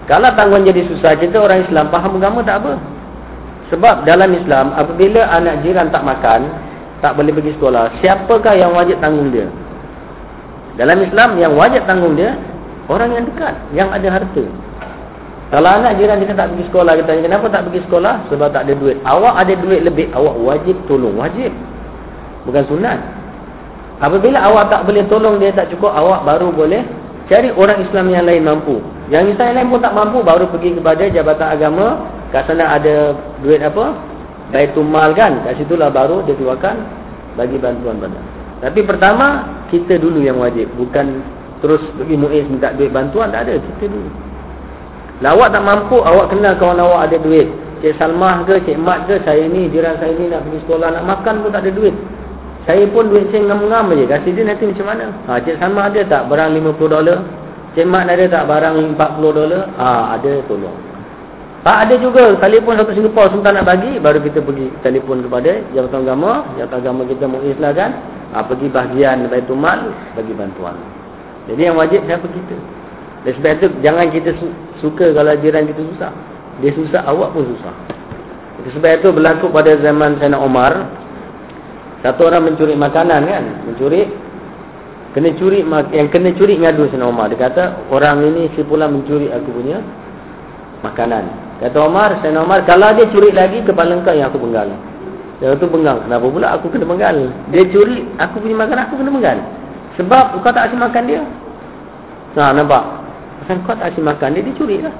Kalau tanggungan jadi susah, kita orang Islam faham agama tak apa. Sebab dalam Islam apabila anak jiran tak makan, tak boleh pergi sekolah, siapakah yang wajib tanggung dia? Dalam Islam yang wajib tanggung dia orang yang dekat, yang ada harta. Kalau anak jiran kita tak pergi sekolah, kita tanya kenapa tak pergi sekolah? Sebab tak ada duit. Awak ada duit lebih, awak wajib tolong, wajib. Bukan sunat. Apabila awak tak boleh tolong dia tak cukup, awak baru boleh cari orang Islam yang lain mampu. Yang Islam yang lain pun tak mampu, baru pergi kepada jabatan agama Kat sana ada duit apa? Baitul mal kan? Kat situlah baru dia keluarkan bagi bantuan pada. Tapi pertama kita dulu yang wajib, bukan terus pergi muiz minta duit bantuan tak ada, kita dulu. Lawak tak mampu, awak kenal kawan awak ada duit. Cik Salmah ke, Cik Mat ke, saya ni, jiran saya ni nak pergi sekolah, nak makan pun tak ada duit. Saya pun duit saya ngam-ngam je. Kasih dia nanti macam mana? Ha, Cik sama ada tak barang 50 dolar? Cik Mat ada tak barang 40 dolar? Ha, ada tolong. Tak ada juga. Telefon satu Singapura sebentar nak bagi. Baru kita pergi telefon kepada jawatan agama. Jawatan agama kita mengislakan. Ha, pergi bahagian Baitul Mal. Bagi bantuan. Jadi yang wajib siapa kita? Dan sebab itu jangan kita suka kalau jiran kita susah. Dia susah, awak pun susah. Sebab itu berlaku pada zaman Sayyidina Omar. Satu orang mencuri makanan kan. Mencuri. Kena curi, yang kena curi ngadu Sayyidina Omar. Dia kata, orang ini si pula mencuri aku punya makanan. Kata Omar, Sayyidina Omar, kalau dia curi lagi, kepala engkau yang aku penggal. Dia tu penggal. Kenapa pula aku kena penggal? Dia curi, aku punya makanan, aku kena penggal. Sebab kau tak asyik makan dia. Nah, nampak? Pasal kau tak asyik makan dia, dia curi lah.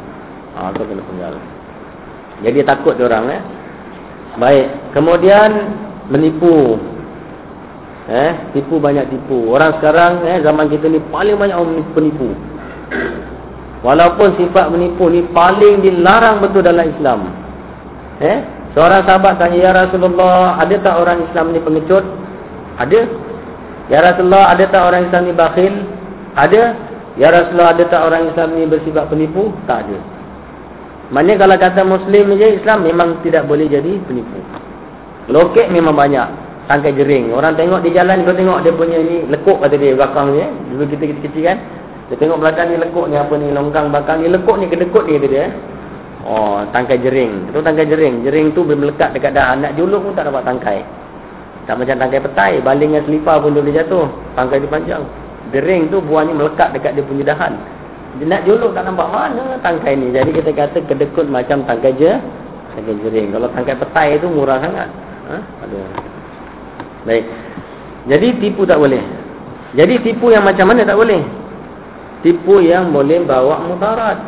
Ha, kau kena penggal. Jadi dia takut dia orang eh. Baik. Kemudian menipu. Eh, tipu banyak tipu. Orang sekarang eh zaman kita ni paling banyak orang penipu. Walaupun sifat menipu ni paling dilarang betul dalam Islam. Eh, seorang sahabat tanya ya Rasulullah, ada tak orang Islam ni pengecut? Ada. Ya Rasulullah, ada tak orang Islam ni bakhil? Ada. Ya Rasulullah, ada tak orang Islam ni bersifat penipu? Tak ada. Maknanya kalau kata Muslim je Islam memang tidak boleh jadi penipu. Lokek memang banyak. Tangkai jering. Orang tengok di jalan, kau tengok dia punya ni lekuk kata dia belakang ni. Eh. Dulu kita kecil-kecil kan. Dia tengok belakang ni lekuk ni apa ni. Longgang belakang ni lekuk ni kedekut ni dia. Eh. Oh, tangkai jering. Itu tangkai jering. Jering tu melekat dekat dah. Nak juluk pun tak dapat tangkai. Tak macam tangkai petai. Baling dengan selipar pun dia boleh jatuh. Tangkai dia panjang. Jering tu buah ni melekat dekat dia punya dahan. Dia nak juluk tak nampak mana tangkai ni. Jadi kita kata kedekut macam tangkai je. Tangkai jering. Kalau tangkai petai tu murah sangat. Ha? Ada. Baik. Jadi tipu tak boleh. Jadi tipu yang macam mana tak boleh? Tipu yang boleh bawa mudarat.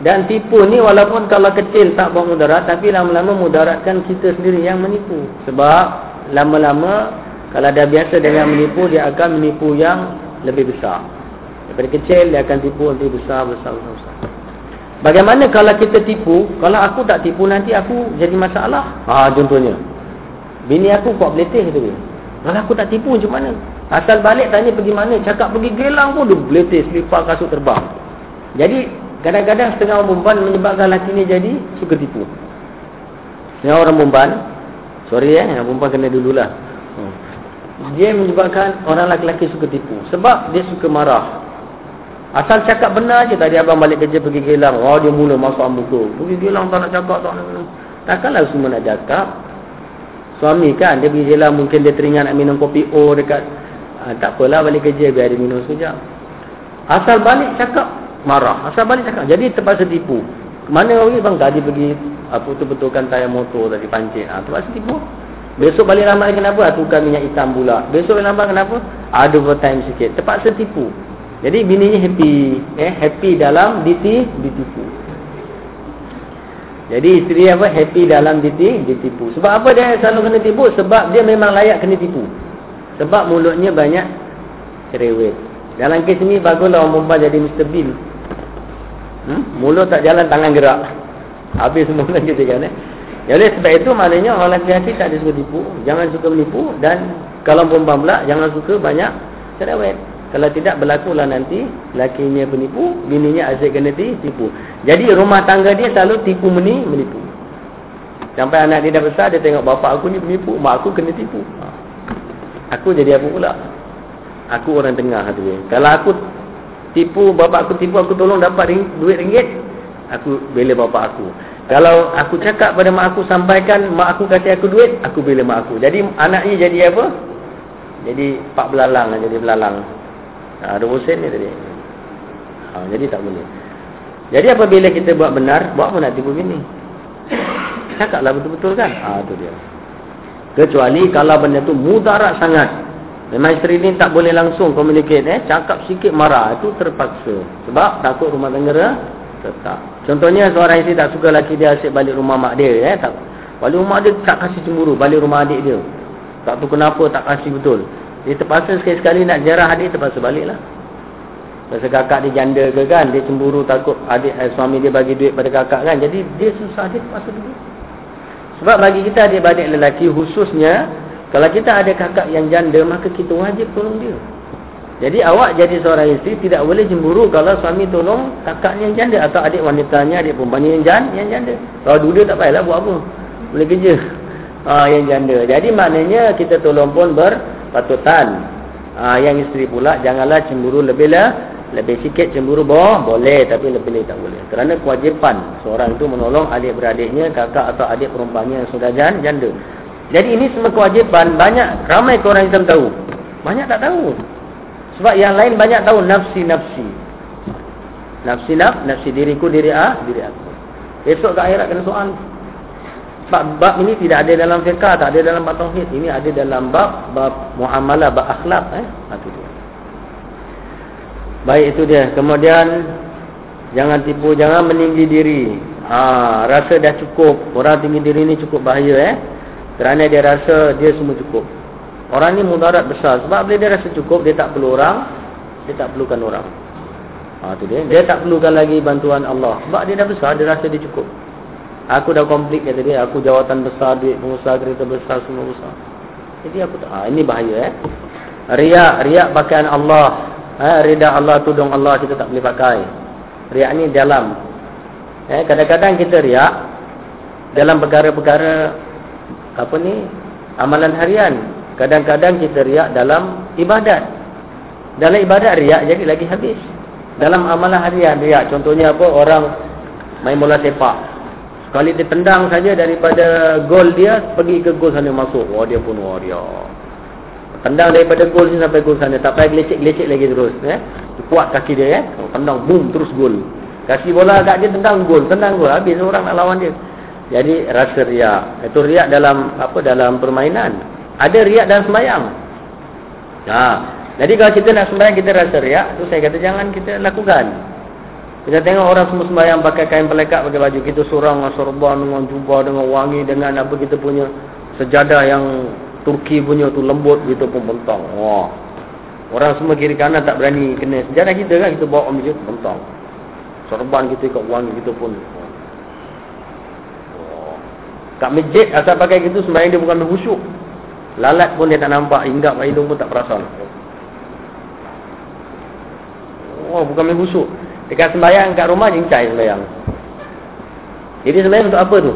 Dan tipu ni walaupun kalau kecil tak bawa mudarat. Tapi lama-lama mudaratkan kita sendiri yang menipu. Sebab lama-lama kalau dah biasa dengan menipu. Dia akan menipu yang lebih besar. Daripada kecil dia akan tipu nanti besar, besar, besar, besar. Bagaimana kalau kita tipu? Kalau aku tak tipu nanti aku jadi masalah. Ha contohnya. Bini aku kuat beletih dia. Kalau aku tak tipu macam mana? Asal balik tanya pergi mana? Cakap pergi gelang pun dia beletih selipar kasut terbang. Jadi kadang-kadang setengah orang perempuan menyebabkan lelaki ni jadi suka tipu. Yang orang perempuan, sorry eh, yang perempuan kena dululah. Hmm. Dia menyebabkan orang lelaki-lelaki suka tipu. Sebab dia suka marah. Asal cakap benar je tadi abang balik kerja pergi gelang. Oh dia mula masuk ambuku. Pergi gelang tak nak cakap tak nak. Takkanlah semua nak cakap. Suami kan dia pergi gelang mungkin dia teringat nak minum kopi O dekat. Ha, tak apalah balik kerja biar dia minum sekejap. Asal balik cakap marah. Asal balik cakap. Jadi terpaksa tipu. Mana orang bang tadi pergi apa tu betulkan tayar motor tadi pancit. Ha, terpaksa tipu. Besok balik ramai kenapa? Ha, tukar minyak hitam pula. Besok ramai kenapa? Ada overtime sikit. Terpaksa tipu. Jadi bininya happy, eh happy dalam diti ditipu. Jadi isteri apa happy dalam diti ditipu. Sebab apa dia selalu kena tipu? Sebab dia memang layak kena tipu. Sebab mulutnya banyak cerewet. Dalam kes ni baguslah orang perempuan jadi Mr. Bean. Hmm? Mulut tak jalan tangan gerak. <laughs> Habis semua kan <laughs> kita kan eh. Jadi sebab itu maknanya orang lelaki tak ada suka tipu, jangan suka menipu dan kalau perempuan pula jangan suka banyak cerewet. Kalau tidak berlakulah nanti lakinya penipu, bininya asyik kena tipu. Jadi rumah tangga dia selalu tipu meni, menipu. Sampai anak dia dah besar dia tengok bapa aku ni penipu, mak aku kena tipu. Ha. Aku jadi apa pula? Aku orang tengah tu. Kalau aku tipu bapa aku tipu aku tolong dapat ring, duit ringgit, aku bela bapa aku. Kalau aku cakap pada mak aku sampaikan mak aku kasih aku duit, aku bela mak aku. Jadi anaknya jadi apa? Jadi pak belalang jadi belalang. Ha, ada sen ni tadi. Ha, jadi tak boleh. Jadi apabila kita buat benar, buat apa nak tipu bini? Cakaplah betul-betul kan? Ha, tu dia. Kecuali kalau benda tu mudarat sangat. Memang isteri ni tak boleh langsung communicate. Eh? Cakap sikit marah. Itu terpaksa. Sebab takut rumah tangga tetap. Contohnya seorang isteri tak suka laki dia asyik balik rumah mak dia. Eh? Tak. Balik rumah dia tak kasih cemburu. Balik rumah adik dia. Tak tahu kenapa tak kasih betul. Dia terpaksa sekali-sekali nak jarah adik terpaksa balik lah. Pasal kakak dia janda ke kan. Dia cemburu takut adik eh, suami dia bagi duit pada kakak kan. Jadi dia susah dia terpaksa dulu. Sebab bagi kita adik-adik lelaki khususnya. Kalau kita ada kakak yang janda, maka kita wajib tolong dia. Jadi awak jadi seorang isteri tidak boleh cemburu kalau suami tolong kakak yang janda atau adik wanitanya, adik perempuan yang janda, yang janda. Kalau dulu tak payahlah buat apa. Boleh kerja. Ha, <laughs> yang janda. Jadi maknanya kita tolong pun berpatutan. Ha, yang isteri pula janganlah cemburu lebih lah. Lebih sikit cemburu bawah boleh tapi lebih lebih tak boleh. Kerana kewajipan seorang itu menolong adik-beradiknya, kakak atau adik perempuannya yang sudah janda. Jadi ini semua kewajipan banyak ramai orang Islam tahu. Banyak tak tahu. Sebab yang lain banyak tahu nafsi-nafsi. Nafsi-naf, nafsi diriku, diri ah, diri aku. Esok ke akhirat kena soal. Sebab bab ini tidak ada dalam fiqah, tak ada dalam bab tauhid. Ini ada dalam bab bab muamalah, bab akhlak. Eh? Itu dia. Baik itu dia. Kemudian, jangan tipu, jangan meninggi diri. Ha, rasa dah cukup. Orang tinggi diri ini cukup bahaya. Eh? Kerana dia rasa dia semua cukup. Orang ni mudarat besar sebab bila dia rasa cukup dia tak perlu orang, dia tak perlukan orang. Ha tu dia. Dia tak perlukan lagi bantuan Allah sebab dia dah besar dia rasa dia cukup. Aku dah komplit kata dia, aku jawatan besar, duit pengusaha kereta besar semua besar. Jadi aku tak ha, ini bahaya eh. Riak, riak pakaian Allah. Ha, rida Allah tudung Allah kita tak boleh pakai. Riak ni dalam. Eh kadang-kadang kita riak dalam perkara-perkara apa ni? Amalan harian Kadang-kadang kita riak dalam ibadat. Dalam ibadat riak jadi lagi habis. Dalam amalan harian riak. Contohnya apa? Orang main bola sepak. Sekali dia tendang saja daripada gol dia, pergi ke gol sana masuk. Wah dia pun waria. Tendang daripada gol ni sampai gol sana. Tak payah gelecek-gelecek lagi terus. Eh? Kuat kaki dia. Eh? Tendang, boom, terus gol. Kasih bola kat dia, tendang gol. Tendang gol. Habis orang nak lawan dia. Jadi rasa riak. Itu riak dalam apa dalam permainan. Ada riak dalam sembahyang. Ha. Jadi kalau kita nak sembahyang kita rasa riak, tu saya kata jangan kita lakukan. Kita tengok orang semua sembahyang pakai kain pelekat pakai baju kita surang dengan sorban dengan jubah dengan wangi dengan apa kita punya sejadah yang Turki punya tu lembut gitu pun bentang. Wah. Orang semua kiri kanan tak berani kena sejadah kita kan kita bawa ambil bentang. Sorban kita ikut wangi kita pun. Tak masjid asal pakai gitu sembahyang dia bukan khusyuk. Lalat pun dia tak nampak, hinggap hidung pun tak perasan. Oh, bukan main busuk. Dekat sembahyang kat rumah jingcai sembahyang. Jadi sembahyang untuk apa tu?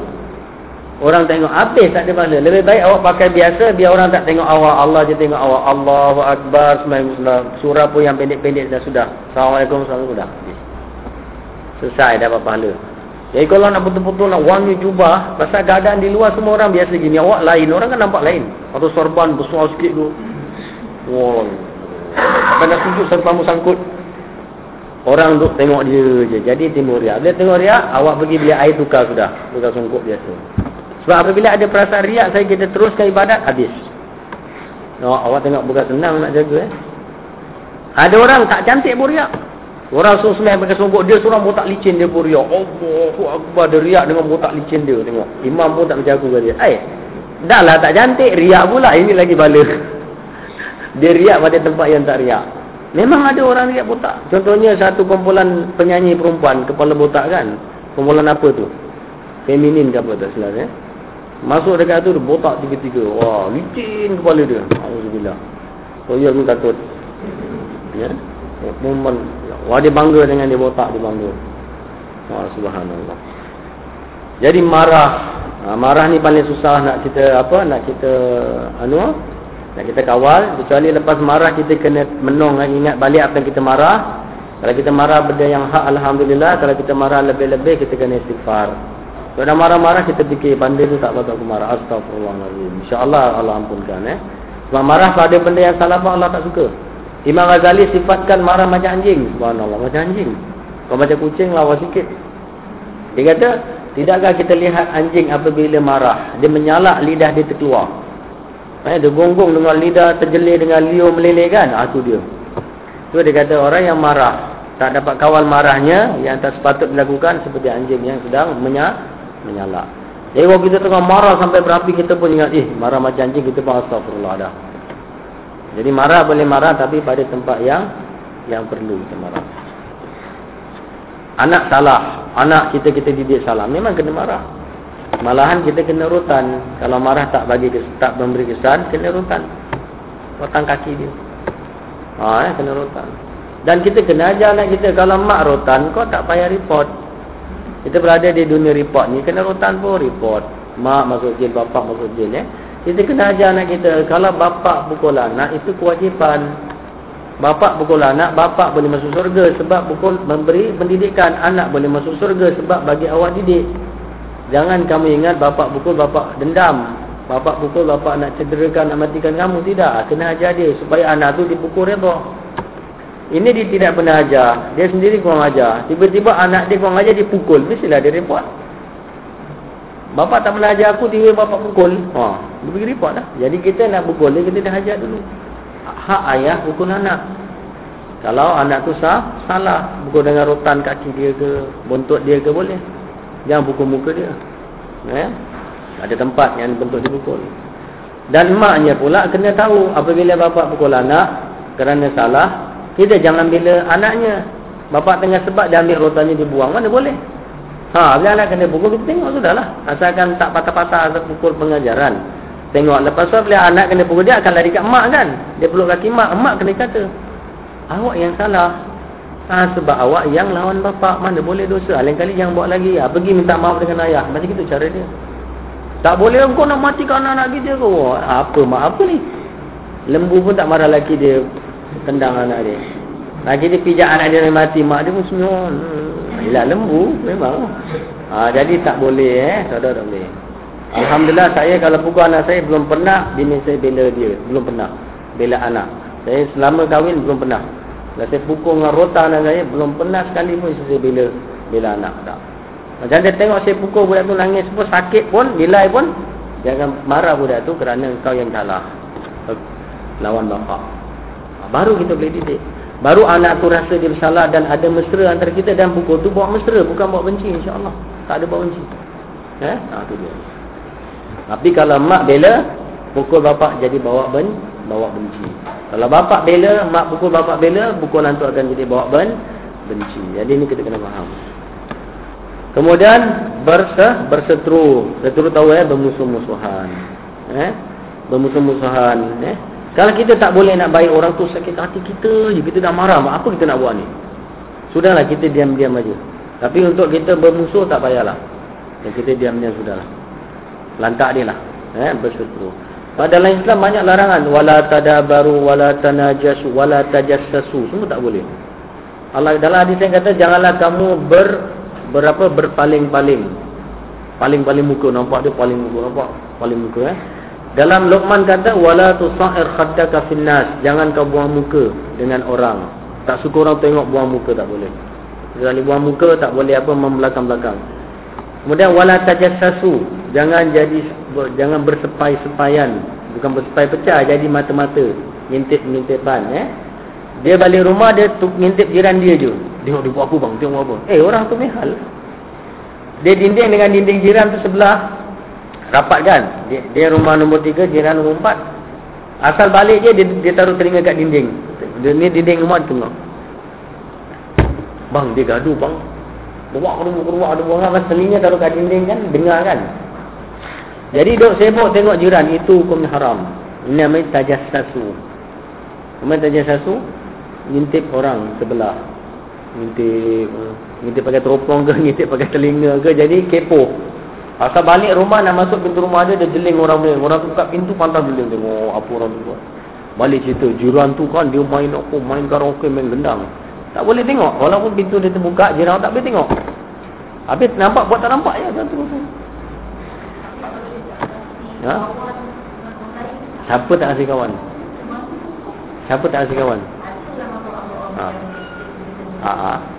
Orang tengok habis tak ada pahala. Lebih baik awak pakai biasa biar orang tak tengok awak. Allah je tengok awak. Allahu Akbar. Surah pun yang pendek-pendek dah sudah. Assalamualaikum warahmatullahi wabarakatuh. Selesai dapat pahala. Jadi kalau nak betul-betul nak wangi jubah, pasal keadaan di luar semua orang biasa gini. Awak lain, orang kan nampak lain. Atau sorban besar sikit tu. Wow. Sampai nak sujud serbamu sangkut. Orang duk tengok dia je. Jadi timur riak. Bila tengok riak, awak pergi biar air tukar sudah. Tukar sungkup biasa. Sebab apabila ada perasaan riak, saya kita teruskan ibadat, habis. Oh, awak tengok bukan senang nak jaga eh. Ada orang tak cantik pun riak. Orang semai pakai songkok dia seorang botak licin dia pun riak. Allahu akbar dia riak dengan botak licin dia tengok. Imam pun tak menjaga dia. Eh, dahlah tak cantik riak pula ini lagi bala. <laughs> dia riak pada tempat yang tak riak. Memang ada orang riak botak. Contohnya satu kumpulan penyanyi perempuan kepala botak kan. Kumpulan apa tu? Feminin ke apa tak silap eh? Masuk dekat tu botak tiga-tiga. Wah, licin kepala dia. Alhamdulillah. Oh ya, minta takut. Ya. Perempuan Wah dia bangga dengan dia botak dia bangga. Wah subhanallah. Jadi marah. Ha, marah ni paling susah nak kita apa nak kita anu nak kita kawal kecuali lepas marah kita kena menung ingat balik apa yang kita marah. Kalau kita marah benda yang hak alhamdulillah, kalau kita marah lebih-lebih kita kena istighfar. Kalau dah marah-marah kita fikir pandai tu tak patut aku marah. Astagfirullahalazim. Insya-Allah Allah ampunkan eh. Sebab marah pada benda yang salah Allah tak suka. Imam Ghazali sifatkan marah macam anjing. Subhanallah, macam anjing. Kalau macam kucing, lawa sikit. Dia kata, tidakkah kita lihat anjing apabila marah? Dia menyalak lidah dia terkeluar. Eh, dia gonggong dengan lidah terjelir dengan liu meleleh kan? Ah, tu dia. Tu dia kata, orang yang marah. Tak dapat kawal marahnya, yang tak sepatut dilakukan seperti anjing yang sedang menya menyalak. Jadi, kalau kita tengah marah sampai berapi, kita pun ingat, eh, marah macam anjing, kita pun astagfirullah dah. Jadi marah boleh marah tapi pada tempat yang yang perlu kita marah. Anak salah, anak kita kita didik salah, memang kena marah. Malahan kita kena rotan. Kalau marah tak bagi tak memberi kesan, kena rotan. Rotan kaki dia. Ha, eh, kena rotan. Dan kita kena ajar anak kita kalau mak rotan, kau tak payah report. Kita berada di dunia report ni, kena rotan pun report. Mak masuk jail, bapak masuk jail. Eh. Kita kena ajar anak kita, kalau bapak pukul anak, itu kewajipan. Bapak pukul anak, bapak boleh masuk surga sebab pukul memberi pendidikan. Anak boleh masuk surga sebab bagi awak didik. Jangan kamu ingat bapak pukul, bapak dendam. Bapak pukul, bapak nak cederakan, nak matikan kamu. Tidak, kena ajar dia supaya anak tu dipukul reba. Ini dia tidak pernah ajar. Dia sendiri kurang ajar. Tiba-tiba anak dia kurang ajar, dipukul. Mestilah dia report. Bapak tak pernah ajar aku, tiba bapak pukul. Ha, dia pergi report lah. Jadi kita nak pukul dia, kita dah ajar dulu hak ayah pukul anak. Kalau anak tu sah, salah. Pukul dengan rotan kaki dia ke, buntut dia ke boleh. Jangan pukul muka dia. Ya? Ada tempat yang bentuk dipukul. Dan maknya pula kena tahu apabila bapa pukul anak kerana salah, kita jangan bila anaknya. Bapa tengah sebab dia ambil rotannya dibuang, mana boleh. Ha, bila anak kena pukul, kita tengok sudahlah. Asalkan tak patah-patah pukul pengajaran. Tengok lepas tu bila anak kena pukul dia akan lari kat mak kan. Dia peluk kaki mak, mak kena kata. Awak yang salah. Ha, sebab awak yang lawan bapa mana boleh dosa. Lain kali jangan buat lagi. Ha, pergi minta maaf dengan ayah. Macam itu cara dia. Tak boleh kau nak matikan anak-anak kita kau. Apa mak apa ni? Lembu pun tak marah lagi dia tendang anak dia. Lagi dia pijak anak dia mati. Mak dia pun senyum. Hmm. Yelah lembu memang. Ha, jadi tak boleh eh. Saudara tak boleh. Alhamdulillah saya kalau pukul anak saya belum pernah bini saya bela dia. Belum pernah. Bela anak. Saya selama kahwin belum pernah. Kalau saya pukul dengan rota anak saya belum pernah sekali pun saya bela bela anak. Tak. Macam dia tengok saya pukul budak tu nangis pun sakit pun, nilai pun. Jangan marah budak tu kerana kau yang kalah. Lawan bapa. Baru kita boleh didik. Baru anak tu rasa dia bersalah dan ada mesra antara kita dan pukul tu bawa mesra. Bukan bawa benci insyaAllah. Tak ada bawa benci. Eh? Ha, tu dia. Tapi kalau mak bela, pukul bapak jadi bawa ben, bawa benci. Kalau bapak bela, mak pukul bapak bela, pukul tu akan jadi bawa ben, benci. Jadi ini kita kena faham. Kemudian berse, bersetru. Setru tahu ya, bermusuh-musuhan. Eh? Bermusuh-musuhan. Eh? Kalau kita tak boleh nak baik orang tu sakit hati kita je. Kita dah marah. Apa kita nak buat ni? Sudahlah kita diam-diam aja. Tapi untuk kita bermusuh tak payahlah. Dan kita diam-diam sudahlah lantak dia lah eh, berseteru pada dalam Islam banyak larangan wala tadabaru wala tanajasu wala tajassasu semua tak boleh Allah dalam hadis yang kata janganlah kamu ber berapa berpaling-paling paling-paling muka nampak dia paling muka nampak paling muka eh dalam Luqman kata wala tusair khaddaka finnas jangan kau buang muka dengan orang tak suka orang tengok buang muka tak boleh sekali buang muka tak boleh apa membelakang-belakang Kemudian wala tajassasu, jangan jadi jangan bersepai-sepaian, bukan bersepai pecah jadi mata-mata, ngintip-ngintipan eh. Dia balik rumah dia tu ngintip jiran dia je. Tengok dia buat apa bang? Tengok apa? Eh orang tu mehal. Dia dinding dengan dinding jiran tu sebelah rapat kan? Dia, dia rumah nombor 3, jiran nombor 4. Asal balik je dia, dia taruh telinga kat dinding. Dia ni dinding rumah tu tengok. Bang dia gaduh bang. Keruak, keruak, keruak ada buang apa telinga taruh kat dinding kan dengar kan. Jadi duk sibuk tengok jiran itu hukum haram. Ini namanya tajassasu. Nama tajassasu ngintip orang sebelah. Ngintip ngintip pakai teropong ke <laughs> ngintip pakai telinga ke jadi kepo. Asal balik rumah nak masuk pintu rumah dia dia jeling orang dia. Orang tu buka pintu pantang jeling tengok apa orang tu buat. Balik cerita jiran tu kan dia main apa main karaoke main gendang. Tak boleh tengok. Walaupun pintu dia terbuka, jiran tak boleh tengok. Habis nampak buat tak nampak ya tuan tu. Ha? Siapa tak kasih kawan? Siapa tak kasih kawan? Ha. Ha.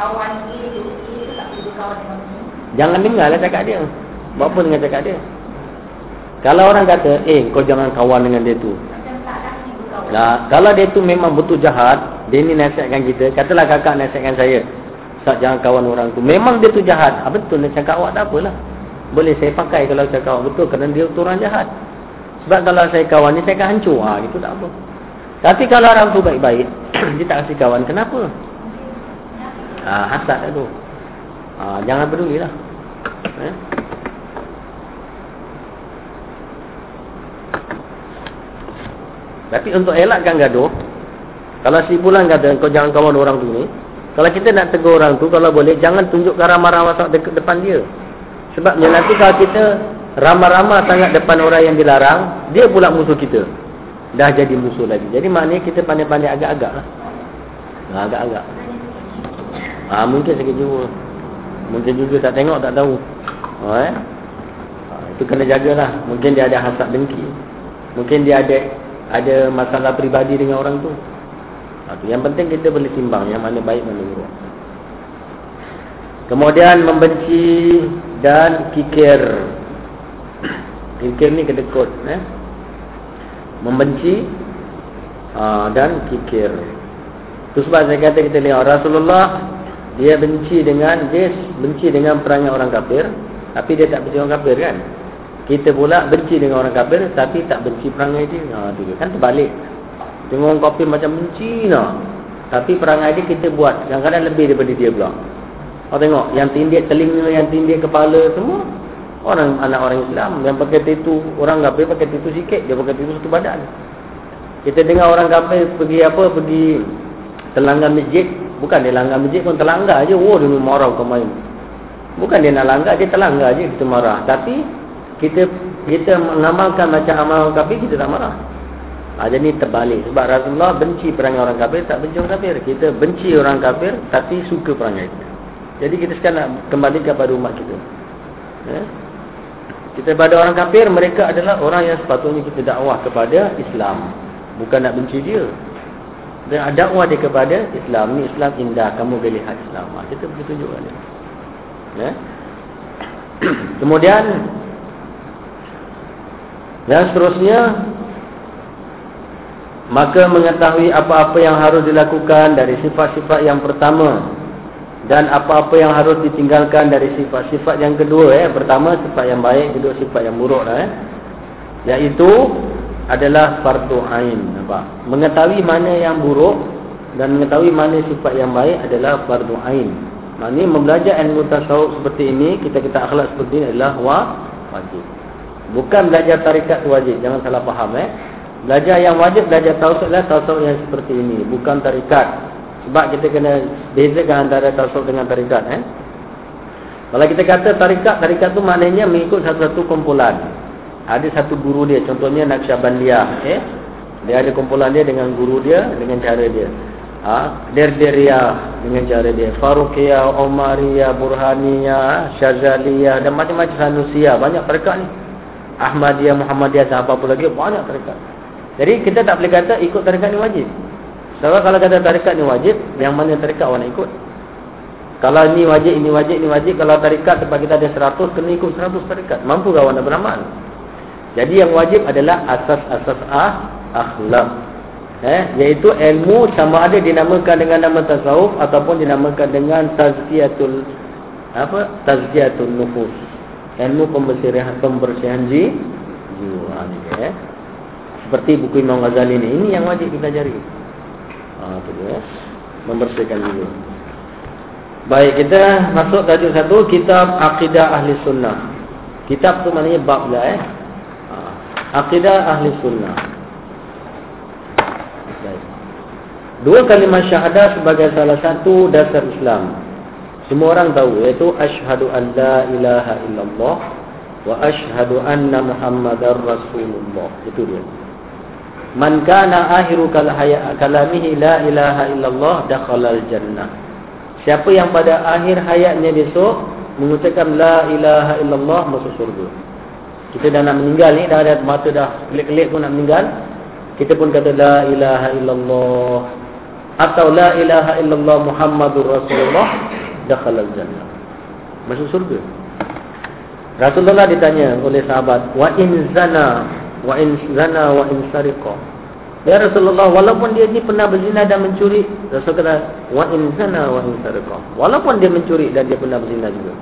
Ha. Jangan dengar lah cakap dia. Buat apa dengan cakap dia? Kalau orang kata, eh kau jangan kawan dengan dia tu. Nah, kalau dia tu memang betul jahat, dia ni nasihatkan kita. Katalah kakak nasihatkan saya. Ustaz jangan kawan orang tu. Memang dia tu jahat. Ah, betul nak cakap awak tak apalah. Boleh saya pakai kalau cakap awak betul kerana dia tu orang jahat. Sebab kalau saya kawan ni saya akan hancur. Ha, itu tak apa. Tapi kalau orang tu baik-baik, <clears throat> dia tak kasih kawan. Kenapa? Ha, hasad tu. Ha, jangan peduli lah. Eh? Tapi untuk elakkan gaduh, kalau si bulan kata kau jangan kawan orang tu ni, kalau kita nak tegur orang tu, kalau boleh jangan tunjuk ramah-ramah sangat dekat depan dia. Sebabnya nanti kalau kita ramah-ramah sangat depan orang yang dilarang, dia pula musuh kita. Dah jadi musuh lagi. Jadi maknanya kita pandai-pandai agak-agak lah. Agak-agak. Ha, mungkin sakit jiwa. Mungkin juga tak tengok, tak tahu. Ha, eh? ha, itu kena jagalah. Mungkin dia ada hasad dengki. Mungkin dia ada ada masalah peribadi dengan orang tu. Ha, yang penting kita boleh timbang yang mana baik mana buruk. Kemudian membenci dan kikir. Kikir ni kedekut. Eh? Membenci uh, dan kikir. Itu sebab saya kata kita lihat Rasulullah dia benci dengan dia benci dengan perangai orang kafir, tapi dia tak benci orang kafir kan? Kita pula benci dengan orang kafir tapi tak benci perangai dia. Ha tu kan terbalik. Tengok orang kafir macam benci nah. Tapi perangai dia kita buat kadang-kadang lebih daripada dia pula. Oh tengok yang tindik telinga, yang tindik kepala semua orang anak orang Islam yang pakai titu orang kafir pakai titu sikit dia pakai titu satu badan. Kita dengar orang kafir pergi apa pergi telanggar masjid bukan dia langgar masjid pun terlanggar aje oh dia marah kau main. Bukan dia nak langgar dia terlanggar aje kita marah tapi kita kita mengamalkan macam amal kafir kita tak marah. Ha, jadi terbalik sebab Rasulullah benci perangai orang kafir tak benci orang kafir. Kita benci orang kafir tapi suka perangai kita. Jadi kita sekarang nak kembali kepada umat kita. Ya? Kita pada orang kafir mereka adalah orang yang sepatutnya kita dakwah kepada Islam. Bukan nak benci dia. Dan dakwah dia kepada Islam. Ni Islam indah. Kamu boleh lihat Islam. Ha, kita perlu tunjukkan dia. Ya? <clears throat> Kemudian dan seterusnya Maka mengetahui apa-apa yang harus dilakukan dari sifat-sifat yang pertama Dan apa-apa yang harus ditinggalkan dari sifat-sifat yang kedua eh. Pertama sifat yang baik, kedua sifat yang buruk lah, eh. Iaitu adalah fardu ain. Mengetahui mana yang buruk dan mengetahui mana sifat yang baik adalah fardu ain. Maknanya membelajar ilmu tasawuf seperti ini, kita kita akhlak seperti ini adalah wajib. Bukan belajar tarikat wajib, jangan salah faham eh. Belajar yang wajib belajar tasawuf adalah tasawuf yang seperti ini, bukan tarikat. Sebab kita kena bezakan antara tasawuf dengan tarikat eh. Kalau kita kata tarikat, tarikat tu maknanya mengikut satu-satu kumpulan. Ada satu guru dia, contohnya Naqsyabandiyah, eh. Dia ada kumpulan dia dengan guru dia dengan cara dia. Ha, Derderiyah dengan cara dia. Faruqiyah, Umariyah, Burhaniyah, Syazaliyah dan macam-macam Sanusiyah, banyak tarikat ni. Ahmadiyah, Muhammadiyah dan apa-apa lagi banyak tarikat. Jadi kita tak boleh kata ikut tarikat ni wajib. Sebab kalau kata tarikat ni wajib, yang mana tarikat awak nak ikut? Kalau ini wajib, ini wajib, ini wajib. Kalau tarikat tempat kita ada 100, kena ikut 100 tarikat. Mampu kawan nak beramal? Jadi yang wajib adalah asas-asas ah, akhlak. Eh, iaitu ilmu sama ada dinamakan dengan nama tasawuf ataupun dinamakan dengan tazkiyatul apa? Tazkiyatul nufus ilmu pembersihan pembersihan ji jiwa ni eh. Seperti buku Imam Ghazali ni, ini yang wajib kita pelajari. Ha tu dia. Membersihkan jiwa. Baik, kita masuk tajuk satu kitab Aqidah Ahli Sunnah. Kitab tu maknanya bab lah eh. Aqidah Ahli Sunnah. Dua kalimah syahadah sebagai salah satu dasar Islam. Semua orang tahu iaitu asyhadu an la ilaha illallah wa asyhadu anna muhammadar rasulullah. Itu dia. Man kana akhiru kalamihi la ilaha illallah dakhala al-jannah. Siapa yang pada akhir hayatnya besok mengucapkan la ilaha illallah masuk surga. Kita dah nak meninggal ni dah ada mata dah kelip-kelip pun nak meninggal. Kita pun kata la ilaha illallah atau la ilaha illallah muhammadur rasulullah dakhala al-jannah. Masuk surga. Rasulullah ditanya oleh sahabat, "Wa in zana wa in zana wa in sariqa?" Ya Rasulullah, walaupun dia ni pernah berzina dan mencuri, Rasul kata, "Wa in zana wa in sariqa?" Walaupun dia mencuri dan dia pernah berzina juga.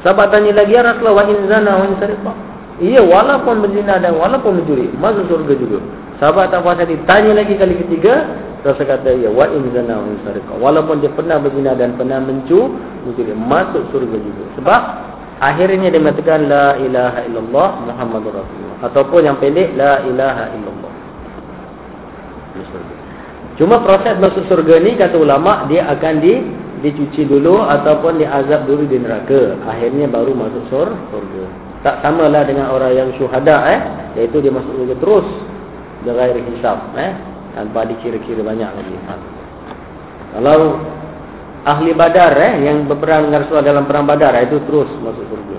Sahabat tanya lagi, "Ya Rasulullah, wa in zana wa in sariqa?" Iya, walaupun berzina dan walaupun mencuri, masuk surga juga. Sahabat tak puas hati. Tanya lagi kali ketiga. Rasul kata, ya wa in zana wa Walaupun dia pernah berzina dan pernah mencu, dia masuk surga juga. Sebab akhirnya dia mengatakan la ilaha illallah Muhammadur Rasulullah. Ataupun yang pendek la ilaha illallah. Cuma proses masuk surga ni kata ulama dia akan di dicuci dulu ataupun diazab dulu di neraka. Akhirnya baru masuk surga. Tak samalah dengan orang yang syuhada eh, iaitu dia masuk surga terus dengan hisab eh tanpa dikira-kira banyak lagi. Ha. Kalau ahli badar eh yang berperang dengan Rasulullah dalam perang badar itu terus masuk surga.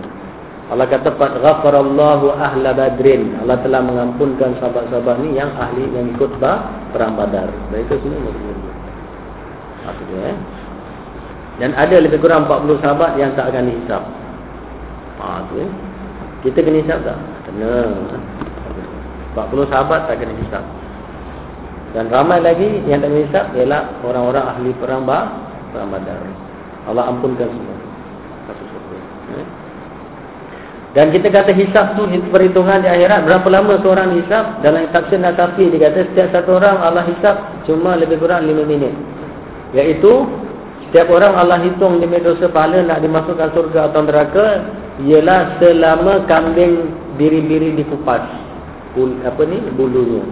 Allah kata qad ghafarallahu ahla badrin. Allah telah mengampunkan sahabat-sahabat ni yang ahli yang ikut perang badar. Mereka semua masuk surga. Maksudnya eh. Dan ada lebih kurang 40 sahabat yang tak akan dihisap. Ha tu eh. Kita kena hisap tak? Kena. 40 sahabat tak kena hisap. Dan ramai lagi yang tak kena hisap ialah orang-orang ahli perang bah, perang badar. Allah ampunkan semua. Eh? Dan kita kata hisap tu perhitungan di akhirat berapa lama seorang hisap dalam tafsir Nasafi dia kata setiap satu orang Allah hisap cuma lebih kurang 5 minit. Iaitu setiap orang Allah hitung demi dosa pahala nak dimasukkan surga atau neraka ialah selama kambing biri-biri dikupas. Bul, apa ni? Bulunya.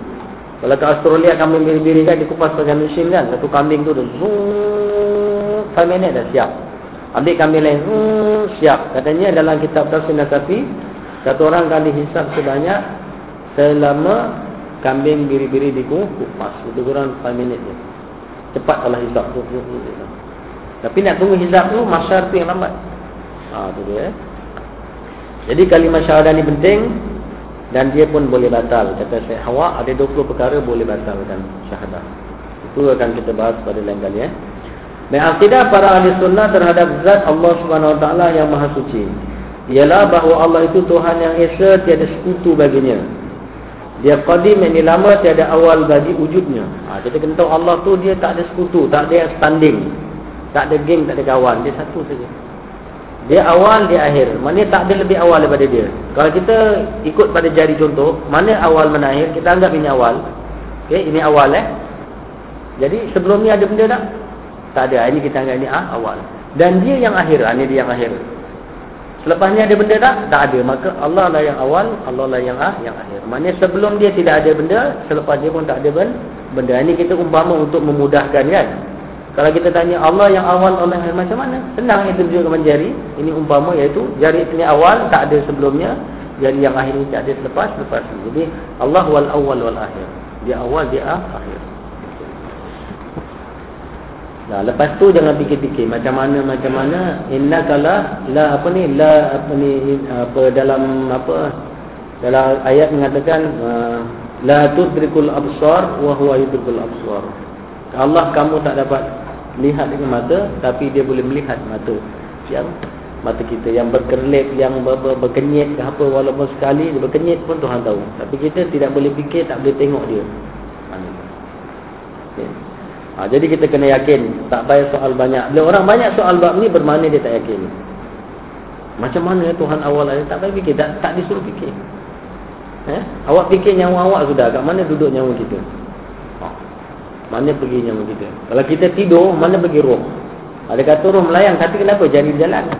Kalau ke Australia kambing biri-biri kan dikupas pakai mesin kan. Satu kambing tu zoom. 5 minit dah siap. Ambil kambing lain. Zoom, siap. Katanya dalam kitab Tafsir Nasafi. Satu orang akan dihisap sebanyak selama kambing biri-biri dikupas. Itu kurang 5 minit je. Cepat kalau hisap. Tapi nak tunggu hizab tu masyar tu yang lambat. Ha tu dia. Eh. Jadi kalimah syahadah ni penting dan dia pun boleh batal. Kata Syekh Hawa ada 20 perkara boleh batalkan syahadah. Itu akan kita bahas pada lain kali ya. Eh. Dan akidah para ahli sunnah terhadap zat Allah Subhanahu Wa Taala yang maha suci. Ialah bahawa Allah itu Tuhan yang Esa tiada sekutu baginya. Dia qadim yang lama tiada awal bagi wujudnya. Ha, kita kena tahu Allah tu dia tak ada sekutu, tak ada standing. Tak ada geng, tak ada kawan. Dia satu saja. Dia awal, dia akhir. Mana tak ada lebih awal daripada dia. Kalau kita ikut pada jari contoh, mana awal, mana akhir, kita anggap ini awal. Okay, ini awal eh. Jadi sebelum ni ada benda tak? Tak ada. Ini kita anggap ini ah, awal. Dan dia yang akhir. Ah, ini dia yang akhir. Selepas ni ada benda tak? Tak ada. Maka Allah lah yang awal, Allah lah yang ah, yang akhir. Mana sebelum dia tidak ada benda, selepas dia pun tak ada benda. Ini kita umpama untuk memudahkan kan. Kalau kita tanya Allah yang awal Allah yang macam mana? Senang itu tunjukkan jari. Ini umpama iaitu jari ini awal tak ada sebelumnya. Jari yang akhir ini tak ada selepas. Lepas Jadi Allah wal awal wal akhir. Dia awal dia akhir. Nah, lepas tu jangan fikir-fikir macam mana macam mana inna kala la apa ni la apa ni apa dalam apa dalam ayat mengatakan uh, la tudrikul absar wa huwa yudrikul absar. Allah kamu tak dapat lihat dengan mata tapi dia boleh melihat mata. Yang mata kita yang berkerlip yang ber, ber, berkenyit ke apa walaupun sekali dia berkenyit pun Tuhan tahu. Tapi kita tidak boleh fikir tak boleh tengok dia. Okay. ha, jadi kita kena yakin tak payah soal banyak. Bila orang banyak soal bab ni bermakna dia tak yakin. Macam mana Tuhan awal ada tak payah fikir tak, tak disuruh fikir. Eh? awak fikir nyawa awak sudah kat mana duduk nyawa kita mana pergi nyawa kita? Kalau kita tidur Mana pergi roh? Ada kata roh melayang Tapi kenapa? Jari jalan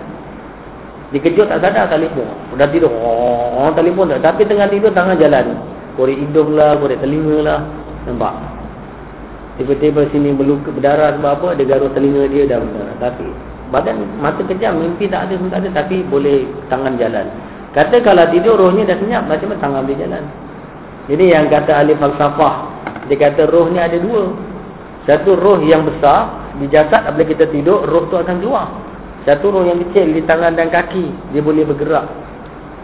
Dikejut tak sadar telefon Sudah tidur Oh telefon tak. Tapi tengah tidur tangan jalan. Korek hidung lah Korek telinga lah. Nampak? Tiba-tiba sini berluka berdarah sebab apa? Dia garuh telinga dia dah berdarah. Tapi badan mata kejam Mimpi tak ada tak ada. Tapi boleh tangan jalan. Kata kalau tidur rohnya dah senyap Macam mana tangan dia jalan Jadi yang kata ahli falsafah dia kata roh ni ada dua. Satu roh yang besar di jasad apabila kita tidur, roh tu akan keluar. Satu roh yang kecil di tangan dan kaki, dia boleh bergerak.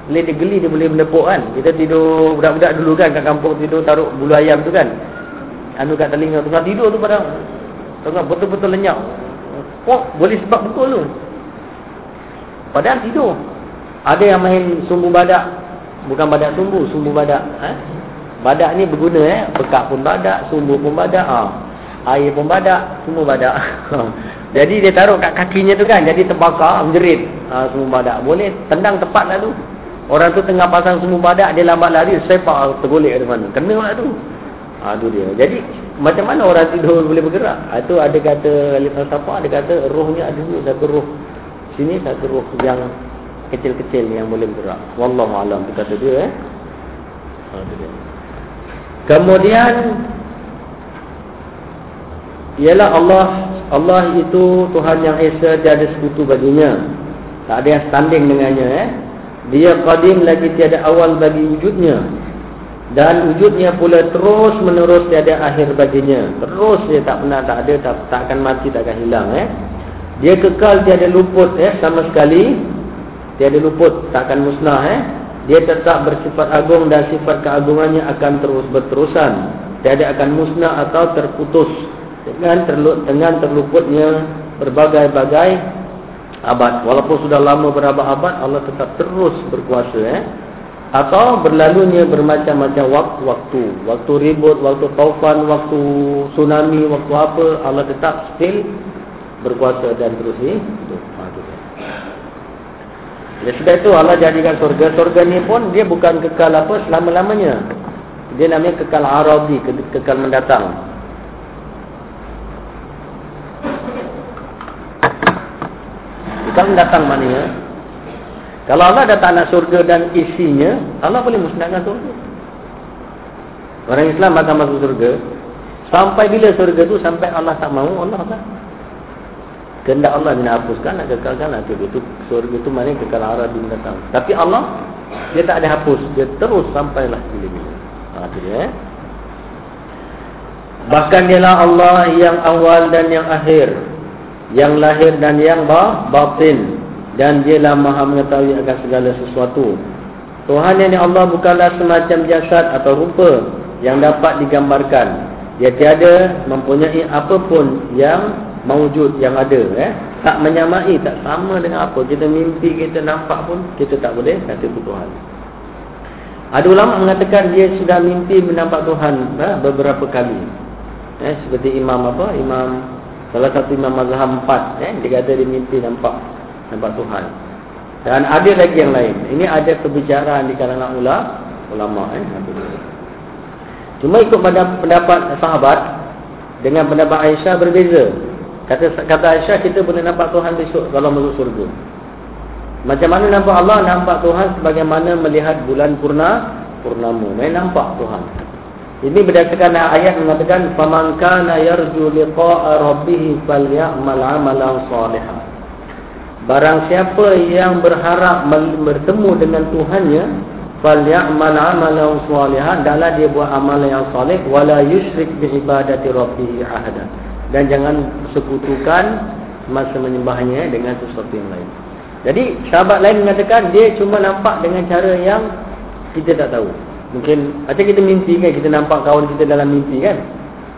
Bila dia geli, dia boleh menepuk kan. Kita tidur budak-budak dulu kan kat kampung tidur taruh bulu ayam tu kan. Anu kat telinga tu. Kalau tidur tu pada tengah betul-betul lenyap. Oh, boleh sebab pukul tu. Padahal tidur. Ada yang main sumbu badak. Bukan badak sumbu, sumbu badak. Eh? Badak ni berguna eh. Bekak pun badak, sumbu pun badak. Ha. Air pun badak, semua badak. <laughs> jadi dia taruh kat kakinya tu kan. Jadi terbakar, menjerit. Ha, semua badak. Boleh tendang tepat lah tu. Orang tu tengah pasang semua badak, dia lambat lari, sepak tergolek dari mana. Kena lah tu. Ha, tu dia. Jadi macam mana orang tidur boleh bergerak? Itu ada kata Alif Al-Safa, ada kata rohnya ada dua satu roh sini satu roh yang kecil-kecil yang boleh bergerak. Wallahu alam tu kata dia eh. Ha, tu dia. Kemudian ialah Allah Allah itu Tuhan yang Esa tiada sekutu baginya. Tak ada yang standing dengannya eh. Dia qadim lagi tiada awal bagi wujudnya. Dan wujudnya pula terus menerus tiada akhir baginya. Terus dia tak pernah tak ada tak, tak akan mati tak akan hilang eh. Dia kekal tiada luput eh sama sekali. Tiada luput tak akan musnah eh dia tetap bersifat agung dan sifat keagungannya akan terus berterusan. Tiada akan musnah atau terputus dengan terlu, dengan terluputnya berbagai-bagai abad. Walaupun sudah lama berabad-abad Allah tetap terus berkuasa eh. Atau berlalunya bermacam-macam waktu-waktu. Waktu ribut, waktu taufan, waktu tsunami, waktu apa Allah tetap still berkuasa dan terus ni Ya sudah itu Allah jadikan surga Surga ni pun dia bukan kekal apa selama-lamanya Dia namanya kekal aradi Kekal mendatang Kekal mendatang maknanya kalau Allah dah tak nak surga dan isinya, Allah boleh musnahkan surga. Orang Islam akan masuk surga. Sampai bila surga tu sampai Allah tak mahu, Allah tak. Kehendak Allah nak hapuskan, nak kekalkan, nak itu. Surga tu mana kekal arah di datang. Tapi Allah, dia tak ada hapus. Dia terus sampailah bila-bila. Ha, dia, eh? Bahkan dialah Allah yang awal dan yang akhir. Yang lahir dan yang batin dan dialah maha mengetahui akan segala sesuatu. Tuhan yang Allah bukanlah semacam jasad atau rupa yang dapat digambarkan. Dia tiada mempunyai apapun yang mewujud yang ada. Eh? Tak menyamai, tak sama dengan apa. Kita mimpi, kita nampak pun, kita tak boleh kata itu Tuhan. Ada ulama mengatakan dia sudah mimpi menampak Tuhan eh, beberapa kali. Eh, seperti imam apa? Imam salah satu imam mazhab empat. Eh, dia kata dia mimpi nampak nampak Tuhan. Dan ada lagi yang lain. Ini ada kebicaraan di kalangan ulama, ulama eh. Cuma ikut pada pendapat sahabat dengan pendapat Aisyah berbeza. Kata kata Aisyah kita boleh nampak Tuhan besok kalau masuk surga. Macam mana nampak Allah? Nampak Tuhan sebagaimana melihat bulan purna purnama. Main nampak Tuhan. Ini berdasarkan ayat mengatakan faman kana yarju liqa'a rabbih falyamal 'amalan shalihan. Barang siapa yang berharap bertemu dengan Tuhannya falyamal amalan salihan adalah dia buat amalan yang soleh wala yusyrik bi ibadati rabbih ahada dan jangan sekutukan masa menyembahnya dengan sesuatu yang lain. Jadi sahabat lain mengatakan dia cuma nampak dengan cara yang kita tak tahu. Mungkin macam kita mimpi kan kita nampak kawan kita dalam mimpi kan.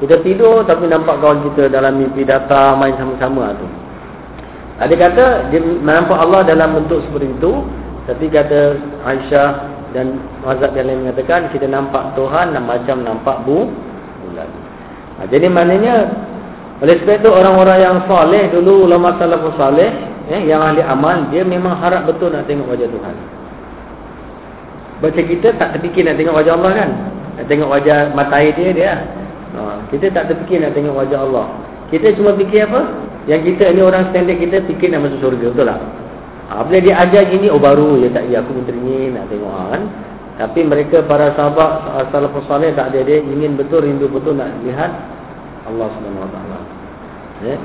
Kita tidur tapi nampak kawan kita dalam mimpi datang main sama-sama tu. Ada kata dia menampak Allah dalam bentuk seperti itu Tapi kata Aisyah dan mazhab yang lain mengatakan Kita nampak Tuhan macam nampak bu bulan ha, Jadi maknanya Oleh sebab itu orang-orang yang soleh dulu Ulama salafus soleh eh, Yang ahli amal Dia memang harap betul nak tengok wajah Tuhan Baca kita tak terfikir nak tengok wajah Allah kan Nak tengok wajah mata air dia dia ha, Kita tak terfikir nak tengok wajah Allah Kita cuma fikir apa yang kita ni orang standard kita fikir nak masuk surga betul tak? Ha, bila dia ajar gini oh baru ya tak ya aku teringin nak tengok ha, kan. Tapi mereka para sahabat salafus saleh tak ada dia ingin betul rindu betul nak lihat Allah Subhanahu Wa Taala. Ya.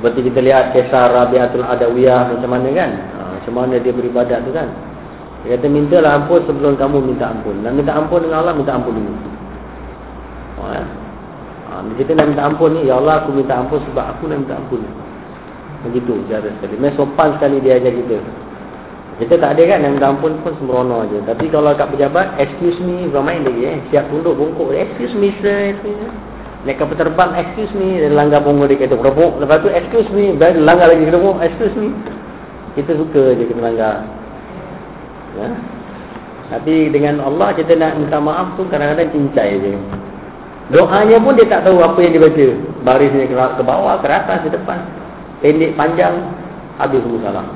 Seperti kita lihat kisah Rabiatul Adawiyah macam mana kan? Ha, macam mana dia beribadat tu kan? Dia kata mintalah ampun sebelum kamu minta ampun. Dan minta ampun dengan Allah minta ampun dulu. Ha, Ha, kita nak minta ampun ni, Ya Allah aku minta ampun sebab aku nak minta ampun. Begitu cara sekali. Memang sopan sekali dia ajar kita. Kita tak ada kan nak minta ampun pun sembrono aja. Tapi kalau kat pejabat, excuse me, main lagi eh. Siap tunduk bongkok. Excuse me sir. Naik kapal terbang, excuse me. Dia langgar bongkok dia kata berapuk. Lepas tu, excuse me. Dia langgar lagi kena excuse me. Kita suka je kena langgar. Ya? Tapi dengan Allah kita nak minta maaf tu kadang-kadang cincai je. Doanya pun dia tak tahu apa yang dia baca. Barisnya ke, ke bawah, ke atas, ke depan. Pendek, panjang. Habis semua salah.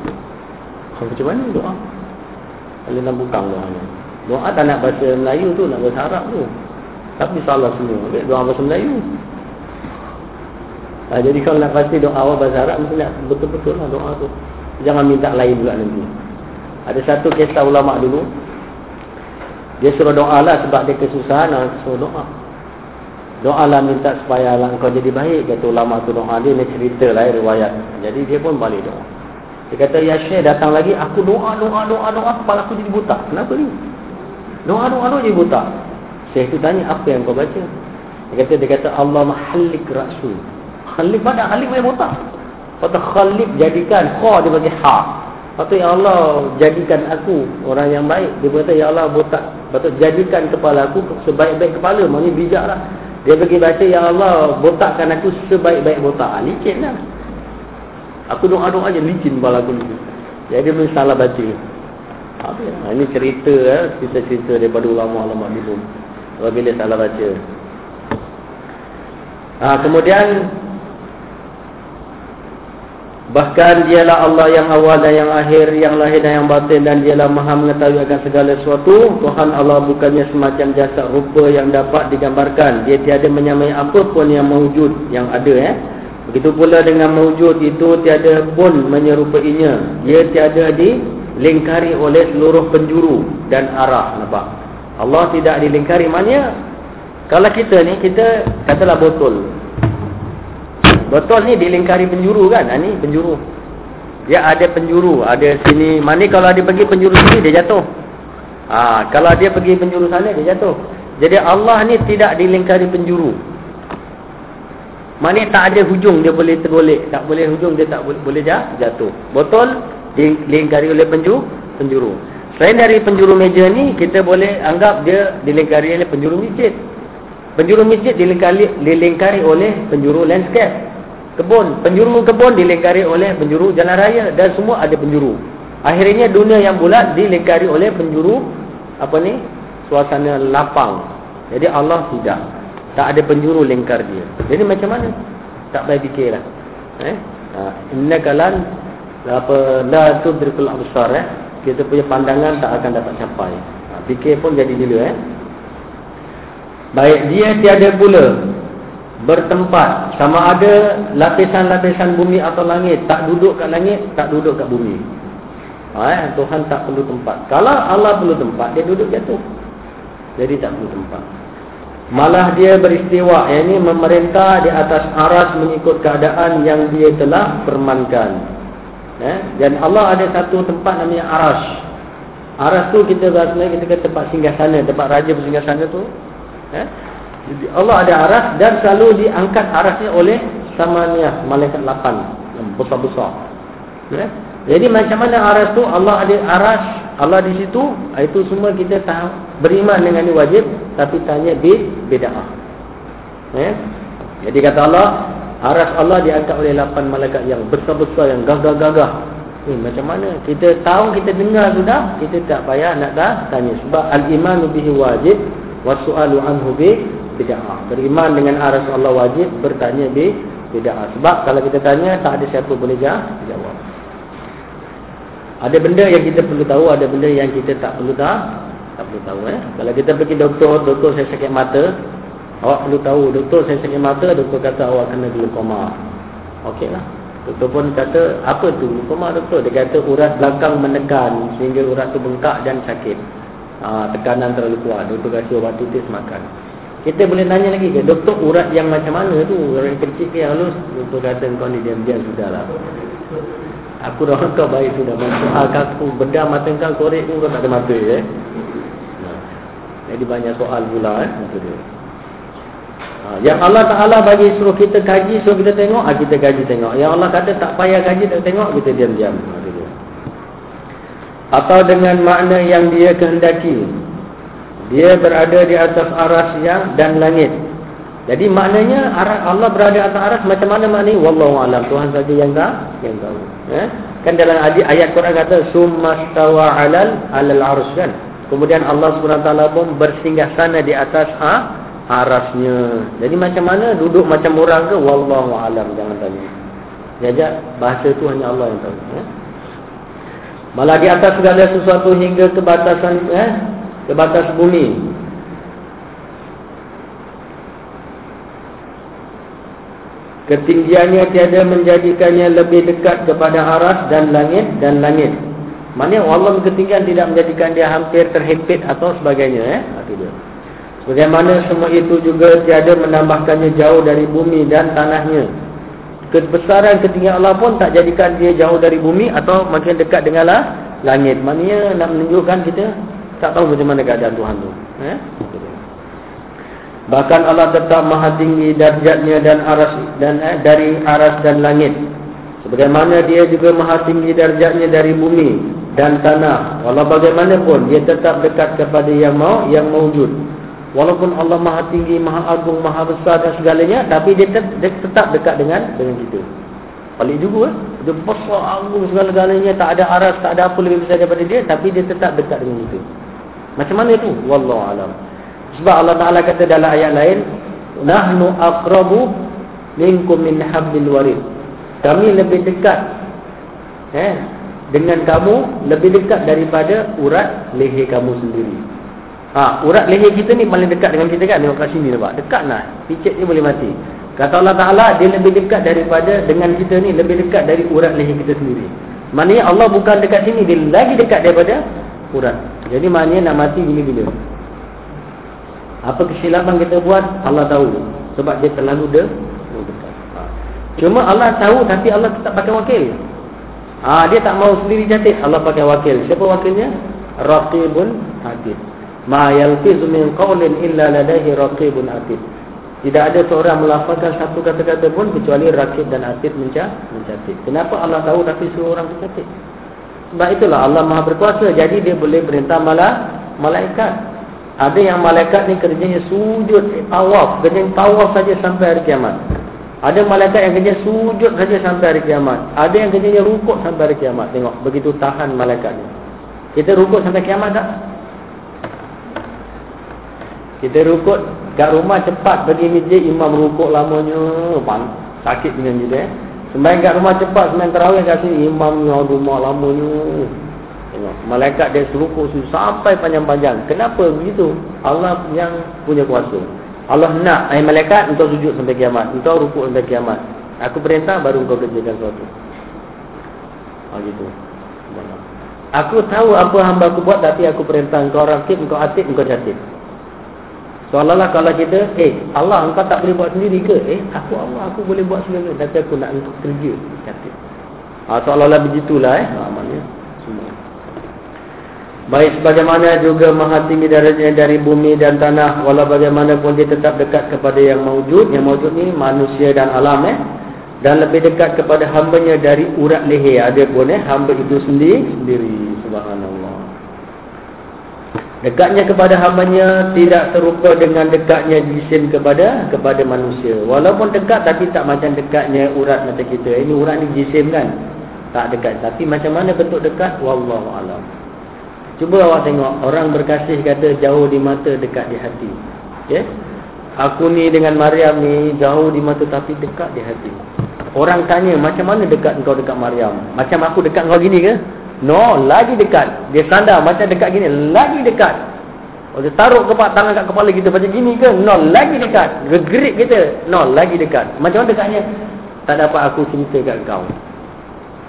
Macam mana doa? Kalau nak bukang doanya. Doa tak nak baca Melayu tu, nak bahasa Arab tu. Tapi salah semua. Doa bahasa Melayu. Ha, jadi kalau nak pasti doa awal bahasa Arab mesti nak betul-betul lah doa tu. Jangan minta lain pula nanti. Ada satu kisah ulama dulu. Dia suruh doa lah sebab dia kesusahan. Suruh doa. Doa lah minta supaya lah kau jadi baik. Kata ulama tu doa dia ni cerita lah riwayat. Jadi dia pun balik doa. Dia kata ya Syekh datang lagi. Aku doa, doa, doa, doa. Kepala aku jadi buta. Kenapa ni? Doa, doa, doa jadi buta. Syekh tu tanya apa yang kau baca. Dia kata, dia kata Allah mahalik rasul. Khalik mana? Khalik boleh botak. Kata khalik jadikan. Kha dia bagi ha. Kata ya Allah jadikan aku orang yang baik. Dia kata ya Allah botak. Kata jadikan kepala aku sebaik-baik kepala. Maksudnya bijak lah. Dia pergi baca ya Allah botakkan aku sebaik-baik botak. Ha, licin lah. Aku doa-doa je licin kepala aku ni. Jadi dia salah baca. Ha, ini cerita eh. Cerita-cerita daripada ulama-ulama dulu. Bila salah baca. Ha, kemudian Bahkan dialah Allah yang awal dan yang akhir, yang lahir dan yang batin dan dialah maha mengetahui akan segala sesuatu. Tuhan Allah bukannya semacam jasad rupa yang dapat digambarkan. Dia tiada menyamai apa pun yang mewujud, yang ada. Eh? Begitu pula dengan mewujud itu tiada pun menyerupainya. Dia tiada dilingkari oleh seluruh penjuru dan arah. Nampak? Allah tidak dilingkari. Maknanya, kalau kita ni, kita katalah botol. Betul ni dilingkari penjuru kan? Ha, ni penjuru. Dia ada penjuru. Ada sini. Mana kalau dia pergi penjuru sini, dia jatuh. Ha, kalau dia pergi penjuru sana, dia jatuh. Jadi Allah ni tidak dilingkari penjuru. Mana tak ada hujung, dia boleh tergolek. Tak boleh hujung, dia tak boleh, boleh jatuh. Betul? Dilingkari oleh penjuru. penjuru. Selain dari penjuru meja ni, kita boleh anggap dia dilingkari oleh penjuru masjid. Penjuru masjid dilingkari, dilingkari oleh penjuru landscape kebun. Penjuru kebun dilingkari oleh penjuru jalan raya dan semua ada penjuru. Akhirnya dunia yang bulat dilingkari oleh penjuru apa ni? Suasana lapang. Jadi Allah tidak. Tak ada penjuru lingkar dia. Jadi macam mana? Tak payah fikirlah. Eh? Ha, innaka lan apa la tudrikul absar eh. Kita punya pandangan tak akan dapat capai. Ha, fikir pun jadi dulu eh. Baik dia tiada pula bertempat. Sama ada lapisan-lapisan bumi atau langit. Tak duduk kat langit tak duduk kat bumi. Ha, eh? Tuhan tak perlu tempat. Kalau Allah perlu tempat dia duduk jatuh. Jadi tak perlu tempat. Malah dia beristiwa. Yang ini memerintah di atas aras mengikut keadaan yang dia telah permankan eh? dan Allah ada satu tempat namanya aras aras tu kita bahasa kita kata tempat singgah sana tempat raja bersinggah sana tu eh? Jadi Allah ada aras dan selalu diangkat arasnya oleh samania malaikat lapan yang besar-besar. Ya? Jadi macam mana aras tu Allah ada aras Allah di situ itu semua kita tahu beriman dengan wajib tapi tanya bid bid'ah. Ya? Jadi kata Allah aras Allah diangkat oleh lapan malaikat yang besar-besar yang gagah-gagah. Ni macam mana? Kita tahu kita dengar sudah, kita tak payah nak dah tanya sebab al-iman bihi wajib wasu'alu anhu bi bid'ah. Beriman dengan aras Allah wajib, bertanya bi bid'ah. Sebab kalau kita tanya tak ada siapa boleh jawab. Ada benda yang kita perlu tahu, ada benda yang kita tak perlu tahu. Tak perlu tahu eh. Kalau kita pergi doktor, doktor saya sakit mata, awak perlu tahu doktor saya sakit mata, doktor kata awak kena glaukoma. Okeylah. Doktor pun kata, apa tu glaukoma doktor? Dia kata urat belakang menekan sehingga urat tu bengkak dan sakit. Ha, tekanan terlalu kuat. Doktor kasih obat titis makan. Kita boleh tanya lagi ke doktor urat yang macam mana tu urat yang kecil ke yang halus doktor kata kau ni diam-diam sudahlah aku dah kau baik sudah soal aku bedah mata kau korek pun kau tak ada mata eh jadi banyak soal pula eh itu dia yang Allah Ta'ala bagi suruh kita kaji suruh kita tengok ha, kita kaji tengok yang Allah kata tak payah kaji tak tengok kita diam-diam atau dengan makna yang dia kehendaki dia berada di atas aras yang dan langit. Jadi maknanya Allah berada atas aras macam mana maknanya? Wallahu alam. Tuhan saja yang tahu. Yang tahu. Eh? Kan dalam ayat Quran kata sumastawa alal alal arus kan. Kemudian Allah SWT pun bersinggah sana di atas ha, arasnya. Jadi macam mana duduk macam orang ke? Wallahu alam jangan tanya. Jajak bahasa tu hanya Allah yang tahu. Ya? Malah di atas segala sesuatu hingga ke batasan eh? ke batas bumi. Ketinggiannya tiada menjadikannya lebih dekat kepada aras dan langit dan langit. Maknanya Allah ketinggian tidak menjadikan dia hampir terhimpit atau sebagainya. Eh? Itu dia. Bagaimana semua itu juga tiada menambahkannya jauh dari bumi dan tanahnya. Kebesaran ketinggian Allah pun tak jadikan dia jauh dari bumi atau makin dekat denganlah langit. Maknanya nak menunjukkan kita tak tahu macam mana keadaan Tuhan tu. Eh? Bahkan Allah tetap maha tinggi darjatnya dan aras dan eh, dari aras dan langit. Sebagaimana dia juga maha tinggi darjatnya dari bumi dan tanah. Walau bagaimanapun dia tetap dekat kepada yang mau yang mewujud. Walaupun Allah maha tinggi, maha agung, maha besar dan segalanya, tapi dia, tetap dekat dengan dengan kita. Paling juga, eh? dia besar, agung segala-galanya, tak ada aras, tak ada apa lebih besar daripada dia, tapi dia tetap dekat dengan kita. Macam mana itu? Wallahu a'lam. Sebab Allah Ta'ala kata dalam ayat lain Nahnu akrabu minkum min habbil warid Kami lebih dekat eh, Dengan kamu Lebih dekat daripada urat leher kamu sendiri ha, Urat leher kita ni paling dekat dengan kita kan? Tengok kat sini nampak? Dekat lah Picit ni boleh mati. Kata Allah Ta'ala Dia lebih dekat daripada Dengan kita ni Lebih dekat dari urat leher kita sendiri. Maknanya Allah bukan dekat sini Dia lagi dekat daripada urat. Jadi maknanya nak mati bila-bila. Apa kesilapan kita buat? Allah tahu. Sebab dia terlalu de ha. Cuma Allah tahu Tapi Allah tetap pakai wakil. Ha, Dia tak mau sendiri catit Allah pakai wakil. Siapa wakilnya? Raqibun Atid Ma yalfizu min qawlin illa ladahi raqibun atid Tidak ada seorang melafalkan satu kata-kata pun Kecuali Raqib dan Atid mencatit Kenapa Allah tahu tapi suruh orang mencatit Sebab itulah Allah maha berkuasa Jadi dia boleh perintah malah Malaikat ada yang malaikat ni kerjanya sujud tawaf, kerja tawaf saja sampai hari kiamat. Ada malaikat yang kerja sujud saja sampai hari kiamat. Ada yang kerjanya rukuk sampai hari kiamat. Tengok, begitu tahan malaikat ni. Kita rukuk sampai kiamat tak? Kita rukuk kat rumah cepat pergi masjid imam rukuk lamanya. Sakit dengan kita eh. Sembahyang kat rumah cepat sembahyang tarawih kat sini imam rumah lamanya. Tengok, malaikat dia seruku sampai panjang-panjang. Kenapa begitu? Allah yang punya kuasa. Allah nak ai malaikat untuk sujud sampai kiamat, untuk rukuk sampai kiamat. Aku perintah baru kau kerjakan sesuatu. Ha gitu. Aku tahu apa hamba aku buat tapi aku perintah kau rakib, kau atib, kau jatib. Seolah-olah kalau kita, eh Allah engkau tak boleh buat sendiri ke? Eh aku Allah aku boleh buat sendiri tapi aku nak untuk kerja. Jatib. Ha, seolah-olah begitulah eh. Ha, maknanya. Baik sebagaimana juga maha tinggi dari bumi dan tanah Walau bagaimanapun dia tetap dekat kepada yang mewujud Yang mewujud ni manusia dan alam eh Dan lebih dekat kepada hambanya dari urat leher Ada pun eh hamba itu sendiri Sendiri subhanallah Dekatnya kepada hambanya tidak serupa dengan dekatnya jisim kepada kepada manusia. Walaupun dekat tapi tak macam dekatnya urat mata kita. Ini urat ni jisim kan? Tak dekat. Tapi macam mana bentuk dekat? Wallahu a'lam. Cuba awak tengok orang berkasih kata jauh di mata dekat di hati. Ya. Yeah? Aku ni dengan Maryam ni jauh di mata tapi dekat di hati. Orang tanya macam mana dekat engkau dekat Maryam? Macam aku dekat kau gini ke? No, lagi dekat. Dia sandar macam dekat gini, lagi dekat. Oh, dia taruh kepak tangan kat kepala kita macam gini ke? No, lagi dekat. Gegerik kita. No, lagi dekat. Macam mana dekatnya? Tak dapat aku cerita kat kau.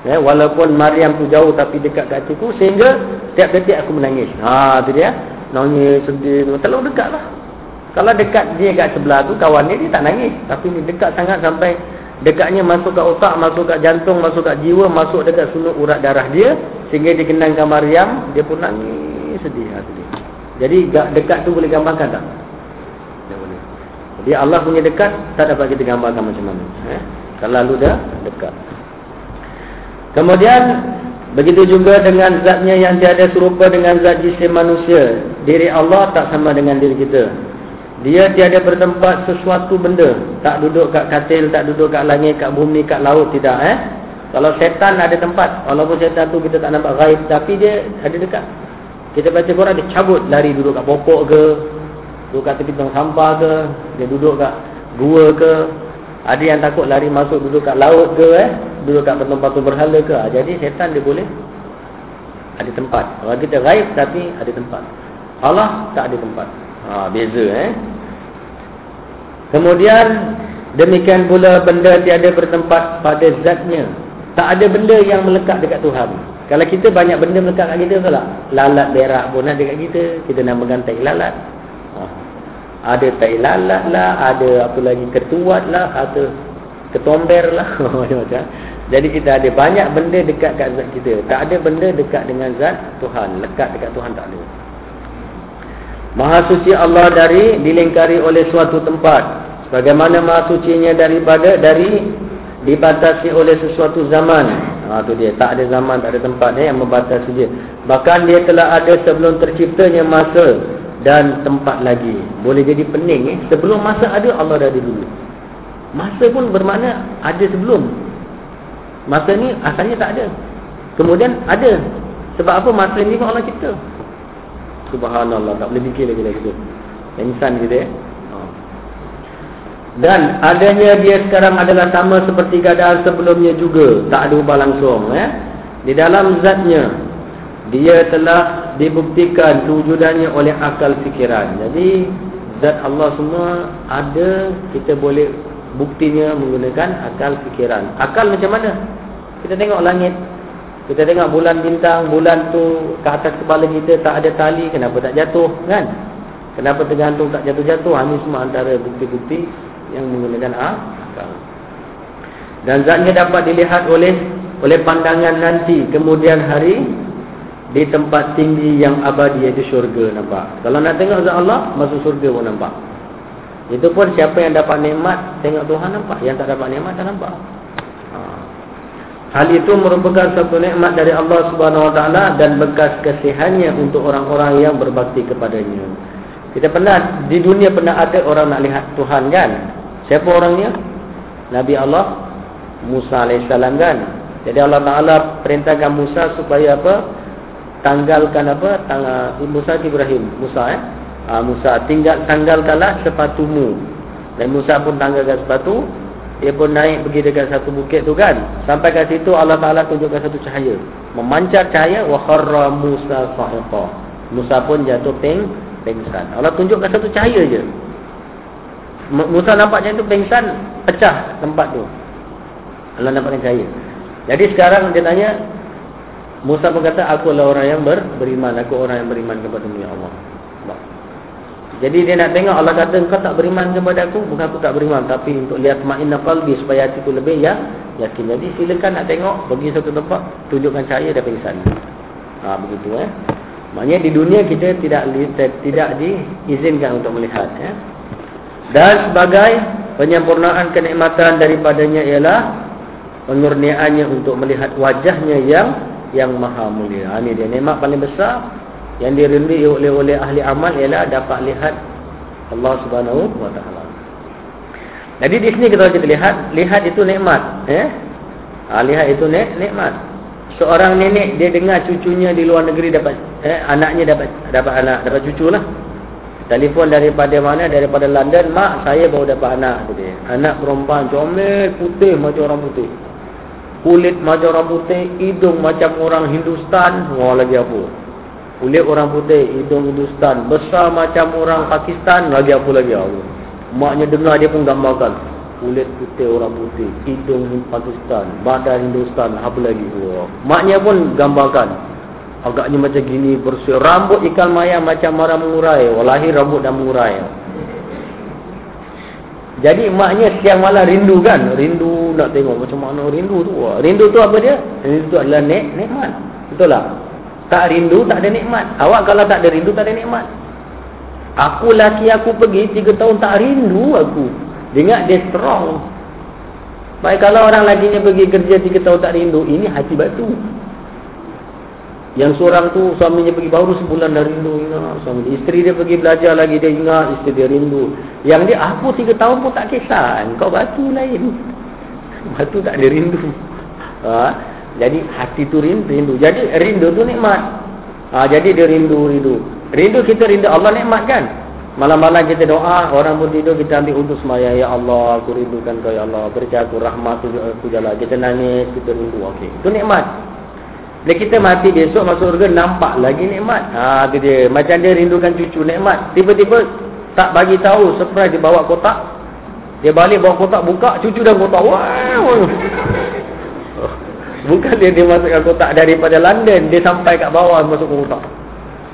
Ya, walaupun Maryam tu jauh tapi dekat kat hatiku sehingga setiap detik aku menangis. Ha tu dia. Nangis sedih. Terlalu dekat lah. Kalau dekat dia kat sebelah tu kawan dia, dia tak nangis. Tapi ni dekat sangat sampai dekatnya masuk ke otak, masuk ke jantung, masuk ke jiwa, masuk dekat sunuk urat darah dia sehingga dia kenangkan Maryam, dia pun nangis sedih ha, dia. Jadi dekat tu boleh gambarkan tak? Tak boleh. Jadi Allah punya dekat tak dapat kita gambarkan macam mana. Eh? Kalau lalu dah dekat. Kemudian begitu juga dengan zatnya yang tiada serupa dengan zat jisim manusia. Diri Allah tak sama dengan diri kita. Dia tiada bertempat sesuatu benda. Tak duduk kat katil, tak duduk kat langit, kat bumi, kat laut. Tidak eh. Kalau setan ada tempat. Walaupun setan tu kita tak nampak gaib. Tapi dia ada dekat. Kita baca Quran dia cabut lari duduk kat pokok ke. Duduk kat tepi tong sampah ke. Dia duduk kat gua ke. Ada yang takut lari masuk duduk kat laut ke eh? Duduk kat patung-patung berhala ke? Ha, jadi setan dia boleh ada tempat. Orang kita gaib tapi ada tempat. Allah tak ada tempat. Ha, beza eh. Kemudian Demikian pula benda tiada bertempat pada zatnya. Tak ada benda yang melekat dekat Tuhan. Kalau kita banyak benda melekat kat kita, tak? Lalat berak pun ada dekat kita. Kita namakan tai lalat. Ha. Ada tai lalat lah, ada apa lagi ketuat lah, atau ketomber lah. <laughs> Macam-macam. Jadi kita ada banyak benda dekat kat zat kita. Tak ada benda dekat dengan zat Tuhan. Lekat dekat Tuhan tak ada. Maha suci Allah dari dilingkari oleh suatu tempat. Bagaimana maha sucinya daripada dari dibatasi oleh sesuatu zaman. Ha tu dia, tak ada zaman, tak ada tempat eh, yang membatasi dia. Bahkan dia telah ada sebelum terciptanya masa dan tempat lagi. Boleh jadi pening eh. Sebelum masa ada Allah dah ada dulu. Masa pun bermakna ada sebelum. Masa ni asalnya tak ada. Kemudian ada. Sebab apa masa ni pun Allah cipta. Subhanallah, tak boleh fikir lagi lagi tu. Insan kita eh. Dan adanya dia sekarang adalah sama seperti keadaan sebelumnya juga. Tak ada ubah langsung. Eh? Di dalam zatnya, dia telah dibuktikan kewujudannya oleh akal fikiran. Jadi, zat Allah semua ada, kita boleh buktinya menggunakan akal fikiran. Akal macam mana? Kita tengok langit. Kita tengok bulan bintang, bulan tu ke atas kepala kita tak ada tali, kenapa tak jatuh? Kan? Kenapa tergantung tak jatuh-jatuh? Ini semua antara bukti-bukti yang menggunakan akal. Dan zatnya dapat dilihat oleh oleh pandangan nanti kemudian hari di tempat tinggi yang abadi iaitu syurga nampak. Kalau nak tengok zat Allah masuk syurga pun nampak. Itu pun siapa yang dapat nikmat tengok Tuhan nampak, yang tak dapat nikmat tak nampak. Ha. Hal itu merupakan satu nikmat dari Allah Subhanahu Wa Taala dan bekas kasihannya untuk orang-orang yang berbakti kepadanya. Kita pernah di dunia pernah ada orang nak lihat Tuhan kan? Siapa orangnya? Nabi Allah Musa AS kan Jadi Allah Ta'ala perintahkan Musa supaya apa? Tanggalkan apa? Tanggal, Musa Ibrahim Musa eh? Ha, Musa tinggal tanggalkanlah sepatumu Dan Musa pun tanggalkan sepatu Dia pun naik pergi dekat satu bukit tu kan Sampai kat situ Allah Ta'ala tunjukkan satu cahaya Memancar cahaya Wa kharra Musa sahiqa Musa pun jatuh peng, pengsan Allah tunjukkan satu cahaya je Musa nampak macam tu pengsan pecah tempat tu. Allah nampakkan cahaya. Jadi sekarang dia tanya Musa berkata aku adalah orang yang ber, beriman, aku orang yang beriman kepada Ya Allah. Jadi dia nak tengok Allah kata engkau tak beriman kepada aku, bukan aku tak beriman tapi untuk lihat ma'inna qalbi supaya hatiku lebih ya yakin. Jadi silakan nak tengok pergi satu tempat tunjukkan cahaya dan pengsan. Ha begitu eh. Maknanya di dunia kita tidak tidak diizinkan untuk melihat ya. Dan sebagai penyempurnaan kenikmatan daripadanya ialah pengurniaannya untuk melihat wajahnya yang yang maha mulia. Ha, ini dia nikmat paling besar yang dirindui oleh oleh ahli amal ialah dapat lihat Allah Subhanahu wa taala. Jadi di sini kita kita lihat, lihat itu nikmat, eh? Ha, lihat itu nik nikmat. Seorang nenek dia dengar cucunya di luar negeri dapat eh anaknya dapat dapat anak, dapat cuculah. Telefon daripada mana? Daripada London. Mak, saya baru dapat anak. Dia. Anak perempuan comel, putih macam orang putih. Kulit macam orang putih, hidung macam orang Hindustan. Wah lagi apa? Kulit orang putih, hidung Hindustan. Besar macam orang Pakistan. Lagi apa lagi apa? Maknya dengar dia pun gambarkan. Kulit putih orang putih, hidung Pakistan, badan Hindustan, apa lagi? Wah. Maknya pun gambarkan. Agaknya macam gini bersih. Rambut ikan maya macam marah mengurai. Walahi rambut dah mengurai. Jadi maknya siang malam rindu kan? Rindu nak tengok macam mana rindu tu. Rindu tu apa dia? Rindu tu adalah nik nikmat. Betul tak? Tak rindu tak ada nikmat. Awak kalau tak ada rindu tak ada nikmat. Aku laki aku pergi 3 tahun tak rindu aku. Dengar dia strong. Baik kalau orang lakinya pergi kerja 3 tahun tak rindu. Ini hati batu. Yang seorang tu suaminya pergi baru sebulan dah rindu ingat suami. Isteri dia pergi belajar lagi dia ingat isteri dia rindu. Yang dia aku tiga tahun pun tak kisah. Kau batu lain. <laughs> Batu tak ada rindu. Ha? Jadi hati tu rindu. Jadi rindu tu nikmat. Ha, jadi dia rindu, rindu. Rindu kita rindu Allah nikmat kan? Malam-malam kita doa, orang pun tidur kita ambil untuk semaya. Ya Allah, aku rindukan kau ya Allah. Beri aku rahmat aku jalan. Kita nangis, kita rindu. Okey. Itu nikmat. Bila kita mati besok masuk surga nampak lagi nikmat. Ha tu dia. Macam dia rindukan cucu nikmat. Tiba-tiba tak bagi tahu surprise dia bawa kotak. Dia balik bawa kotak buka, cucu dan kotak. Wow. Bukan dia dia masukkan kotak daripada London, dia sampai kat bawah masuk kotak.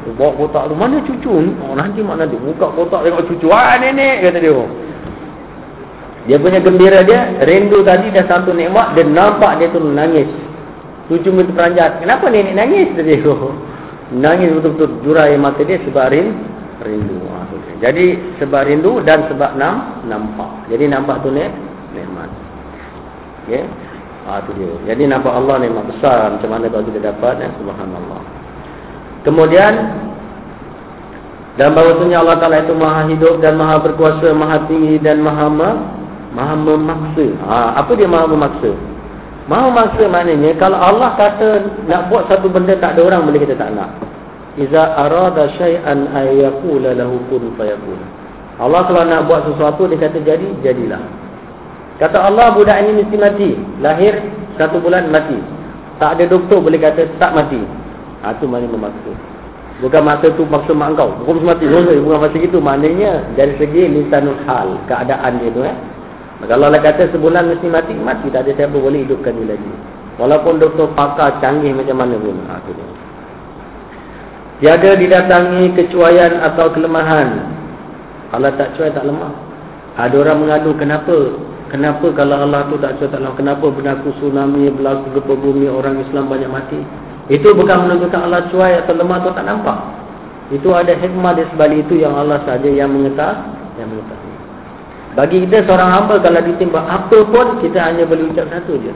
Dia bawa kotak tu, mana cucu? Oh, nanti mana dia buka kotak tengok cucu. Wah, nenek kata dia. Dia punya gembira dia, rindu tadi dah satu nikmat, dia nampak dia tu nangis. Cucu itu peranjat. Kenapa nenek nangis? Dia <laughs> nangis betul-betul jurai mata dia sebab rindu. Jadi sebab rindu dan sebab nam, nampak. Jadi nampak tu ni nikmat. Okay. Ah tu dia. Jadi nampak Allah memang besar macam mana kalau kita dapat ya subhanallah. Kemudian dan bahawasanya Allah Taala itu Maha hidup dan Maha berkuasa, Maha tinggi dan Maha Maha memaksa. Ha, apa dia Maha memaksa? Maha memaksa maknanya kalau Allah kata nak buat satu benda tak ada orang boleh kita tak nak. Iza arada syai'an ayyakula lahu kun fayakun. Allah kalau nak buat sesuatu dia kata jadi, jadilah. Kata Allah budak ini mesti mati. Lahir satu bulan mati. Tak ada doktor boleh kata tak mati. Ha, itu maknanya memaksa. Bukan masa tu maksa mak kau. Bukan mati. Bukan masa itu. Maknanya dari segi lisanul hal. Keadaan dia tu. Eh. Maka Allah lah kata sebulan mesti mati. Mati. Tak ada siapa boleh hidupkan dia lagi. Walaupun doktor pakar canggih macam mana pun. Ha, itu dia. Tiada didatangi kecuaian atau kelemahan. Allah tak cuai tak lemah. Ada orang mengadu kenapa Kenapa kalau Allah tu tak cerita Allah? Kenapa berlaku tsunami Berlaku gempa bumi Orang Islam banyak mati? Itu bukan menunjukkan Allah cuai atau lemah atau tak nampak. Itu ada hikmah di sebalik itu Yang Allah saja yang mengetahui Yang mengetahui. Bagi kita seorang hamba Kalau ditimpa apa pun Kita hanya boleh ucap satu je.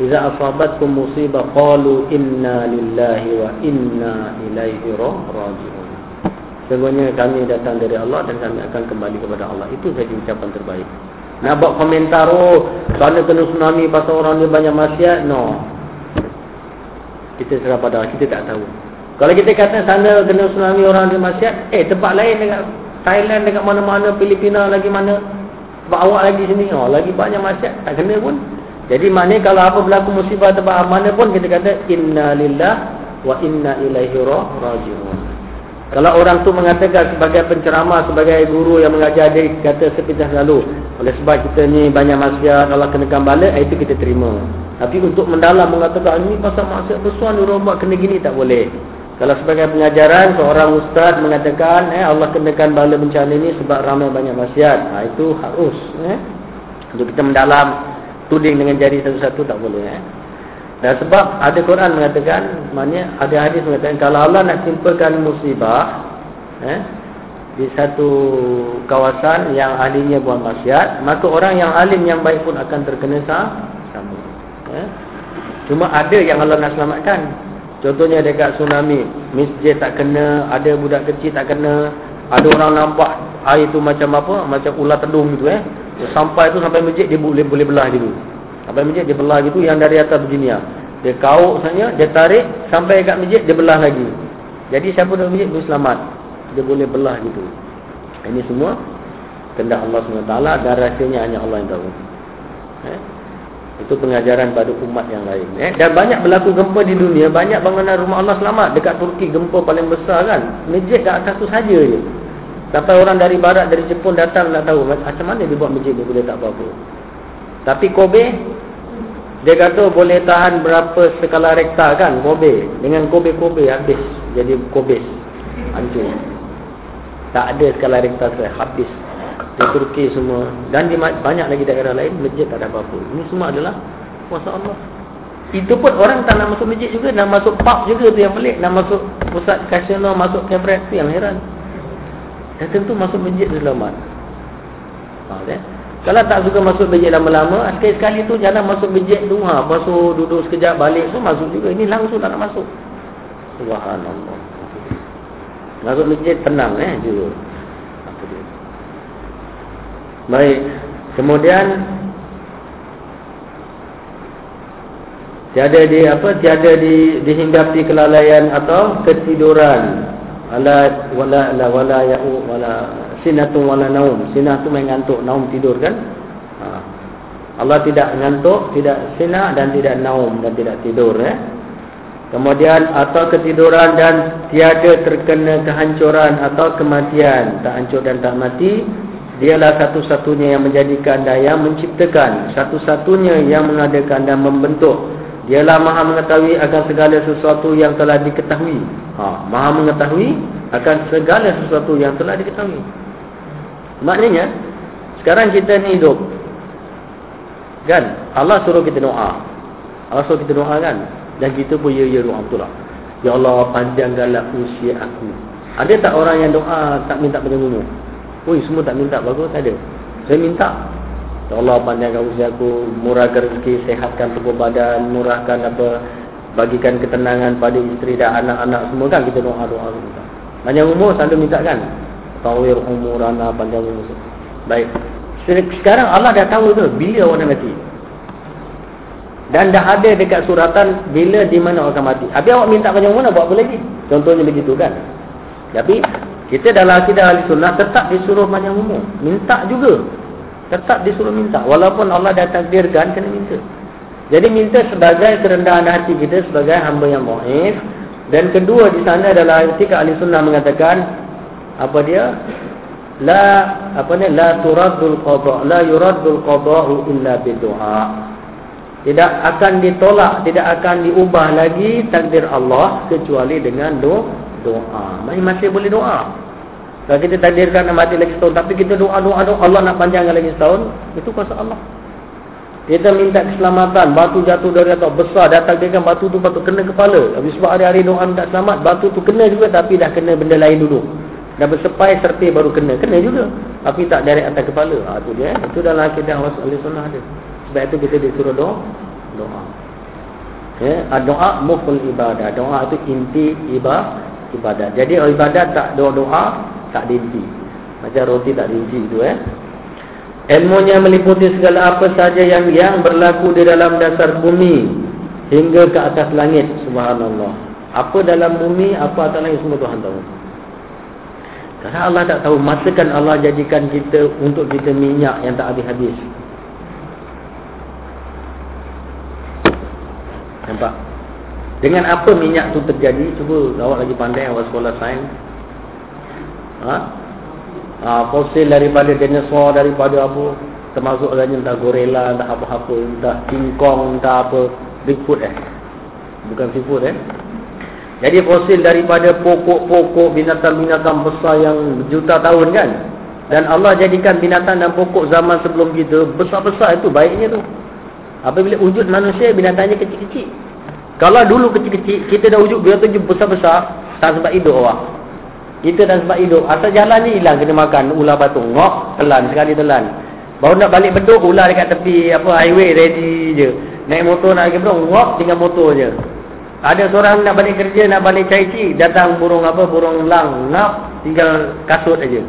Iza asabatkum musibah Qalu inna lillahi wa inna ilaihi raji'un. Sesungguhnya kami datang dari Allah Dan kami akan kembali kepada Allah. Itu saja ucapan terbaik nak buat komentar oh Sana kena tsunami pasal orang dia banyak maksiat. No. Kita serah pada kita tak tahu. Kalau kita kata sana kena tsunami orang dia maksiat Eh tempat lain dekat Thailand dekat mana-mana Filipina lagi mana Sebab awak lagi sini oh, Lagi banyak maksiat Tak kena pun. Jadi maknanya kalau apa berlaku musibah tempat mana pun Kita kata Inna lillah Wa inna ilaihi raji'un kalau orang tu mengatakan sebagai penceramah, sebagai guru yang mengajar dia kata seperti selalu. Oleh sebab kita ni banyak maksiat, Allah kenakan balik, itu kita terima. Tapi untuk mendalam mengatakan ini pasal maksiat besar ni orang buat kena gini tak boleh. Kalau sebagai pengajaran, seorang ustaz mengatakan eh, Allah kenakan bala bencana ini sebab ramai banyak maksiat. Ha, itu harus. Eh. Untuk kita mendalam, tuding dengan jari satu-satu tak boleh. Eh. Dan sebab ada Quran mengatakan, maknanya ada hadis mengatakan kalau Allah nak timpakan musibah eh, di satu kawasan yang ahlinya buat maksiat, maka orang yang alim yang baik pun akan terkena sama. Eh. Cuma ada yang Allah nak selamatkan. Contohnya dekat tsunami, masjid tak kena, ada budak kecil tak kena, ada orang nampak air tu macam apa, macam ular tedung gitu eh. Sampai tu sampai masjid dia boleh boleh belah gitu. Sampai masjid dia belah gitu yang dari atas begini ya. Dia kau saja, dia tarik sampai kat masjid dia belah lagi. Jadi siapa dalam masjid dia selamat. Dia boleh belah gitu. Ini semua kehendak Allah SWT dan rahsianya hanya Allah yang tahu. Eh? Itu pengajaran pada umat yang lain. Eh? Dan banyak berlaku gempa di dunia, banyak bangunan rumah Allah selamat. Dekat Turki gempa paling besar kan. Masjid kat atas tu saja je. Sampai orang dari barat, dari Jepun datang nak tahu macam mana dia buat masjid ni boleh tak apa-apa. Tapi Kobe dia kata boleh tahan berapa skala rekta kan Kobe. Dengan Kobe-Kobe habis jadi Kobe hancur. Tak ada skala rekta saya habis. Di Turki semua. Dan di banyak lagi daerah lain masjid tak ada apa-apa. Ini semua adalah kuasa Allah. Itu pun orang tak nak masuk masjid juga. Nak masuk pub juga tu yang pelik. Nak masuk pusat kasino masuk cabaret tu yang heran. Dan tentu masuk masjid selamat. Faham tak kalau tak suka masuk bejek lama-lama, sekali-sekali tu jangan masuk bejek tu. Ha, masuk duduk sekejap balik tu masuk juga. Ini langsung tak nak masuk. Subhanallah. Masuk bejek tenang eh juga. Baik. Kemudian tiada di apa? Tiada di dihinggapi kelalaian atau ketiduran. Ala wala la wala ya'u wala sinatun wala naum. Sinah tu mengantuk, naum tidur kan? Ha. Allah tidak mengantuk, tidak sinah dan tidak naum dan tidak tidur eh. Kemudian atau ketiduran dan tiada terkena kehancuran atau kematian, tak hancur dan tak mati Dialah satu-satunya yang menjadikan dan yang menciptakan. Satu-satunya yang mengadakan dan membentuk. Dialah maha mengetahui akan segala sesuatu yang telah diketahui. Ha, maha mengetahui akan segala sesuatu yang telah diketahui. Maknanya, sekarang kita ni hidup. Kan? Allah suruh kita doa. Allah suruh kita doa kan? Dan kita pun ya-ya doa betul lah. Ya Allah, panjangkanlah usia aku. Ada tak orang yang doa tak minta umur? Oi, semua tak minta bagus tak ada. Saya minta. Ya Allah panjangkan usia aku, murahkan rezeki, sehatkan tubuh badan, murahkan apa, bagikan ketenangan pada isteri dan anak-anak semua kan kita doa-doa. Panjang umur selalu minta kan? Tawir umur anak panjang umur. Baik. Sekarang Allah dah tahu tu bila orang nak mati. Dan dah ada dekat suratan bila di mana orang akan mati. Habis awak minta panjang umur nak buat apa lagi? Contohnya begitu kan? Tapi kita dalam akidah ahli sunnah tetap disuruh panjang umur. Minta juga. Tetap disuruh minta. Walaupun Allah dah takdirkan, kena minta. Jadi minta sebagai kerendahan hati kita sebagai hamba yang mu'if. Dan kedua di sana adalah ketika ahli sunnah mengatakan, apa dia? La apa ni? La turaddul qada' la yuraddul qada'u illa bidu'a. Tidak akan ditolak, tidak akan diubah lagi takdir Allah kecuali dengan doa doa. Masih masih boleh doa. Kalau kita takdirkan nak mati lagi setahun tapi kita doa doa doa Allah nak panjangkan lagi setahun, itu kuasa Allah. Kita minta keselamatan, batu jatuh dari atas besar, dah takdirkan batu tu patut kena kepala. Habis sebab hari-hari doa minta selamat, batu tu kena juga tapi dah kena benda lain dulu. Dah bersepai serpi baru kena. Kena juga. Tapi tak dari atas kepala. Ha, itu dia. Itu dalam akidah Allah Sunnah ada. Sebab itu kita disuruh doa. Doa. Ya, doa muful ibadah. Doa itu inti ibadah. Jadi ibadat tak doa-doa, tak dinti. Macam roti tak dinti itu eh. Ilmunya meliputi segala apa saja yang yang berlaku di dalam dasar bumi hingga ke atas langit. Subhanallah. Apa dalam bumi, apa atas langit semua Tuhan tahu. Karena Allah tak tahu, masakan Allah jadikan kita untuk kita minyak yang tak habis-habis. Nampak? Dengan apa minyak tu terjadi? Cuba awak lagi pandai awak sekolah sains. Ha? Ha, fosil daripada dinosaur, daripada apa? Termasuk adanya entah gorila, entah apa-apa, entah King Kong, entah apa. Bigfoot eh? Bukan Bigfoot eh? Jadi fosil daripada pokok-pokok binatang-binatang besar yang juta tahun kan? Dan Allah jadikan binatang dan pokok zaman sebelum kita besar-besar itu baiknya tu. Apabila wujud manusia binatangnya kecil-kecil. Kalau dulu kecil-kecil, kita dah wujud tunjuk besar-besar, tak sebab hidup awak. Kita dah sebab hidup. Asal jalan ni hilang kena makan ular batu. Ngok, telan, sekali telan. Baru nak balik beduk, ular dekat tepi apa highway, ready je. Naik motor nak pergi beduk, ngok, tinggal motor je. Ada seorang nak balik kerja, nak balik cai cik, datang burung apa, burung lang, ngap, tinggal kasut aja.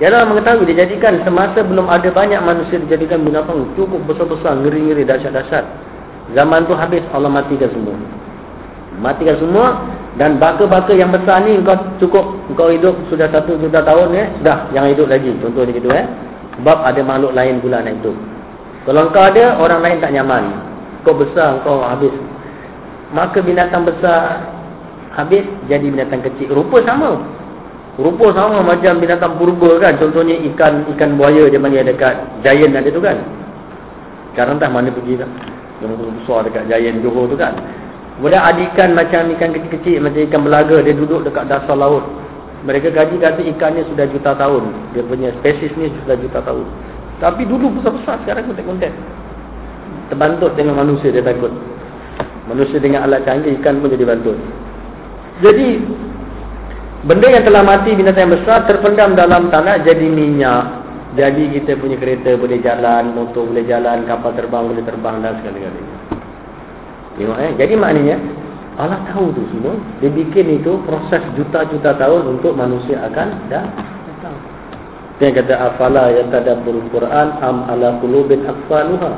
Allah mengetahui dijadikan semasa belum ada banyak manusia dijadikan binatang cukup besar-besar, ngeri-ngeri, dahsyat-dahsyat. Zaman tu habis Allah matikan semua. Matikan semua dan baka-baka yang besar ni kau cukup kau hidup sudah satu juta tahun ya, dah jangan hidup lagi. Contohnya gitu eh. Sebab ada makhluk lain pula nak hidup. Kalau kau ada orang lain tak nyaman. Kau besar kau habis. Maka binatang besar habis jadi binatang kecil. Rupa sama. Rupa sama macam binatang purba kan. Contohnya ikan ikan buaya dia mana dekat giant ada tu kan. Sekarang dah mana pergi dah yang besar dekat Giant Johor tu kan. Kemudian adikan macam ikan kecil-kecil macam ikan belaga dia duduk dekat dasar laut. Mereka gaji kata ikannya sudah juta tahun. Dia punya spesies ni sudah juta tahun. Tapi dulu besar-besar sekarang kontek-kontek. Terbantut dengan manusia dia takut. Manusia dengan alat canggih ikan pun jadi bantut. Jadi benda yang telah mati binatang yang besar terpendam dalam tanah jadi minyak jadi kita punya kereta boleh jalan, motor boleh jalan, kapal terbang boleh terbang dan segala-galanya. Tengok eh. Jadi maknanya Allah tahu tu semua. Dia bikin itu proses juta-juta tahun untuk manusia akan datang. Dia kata afala yatadabbur Quran am ala qulubin aqfaluha.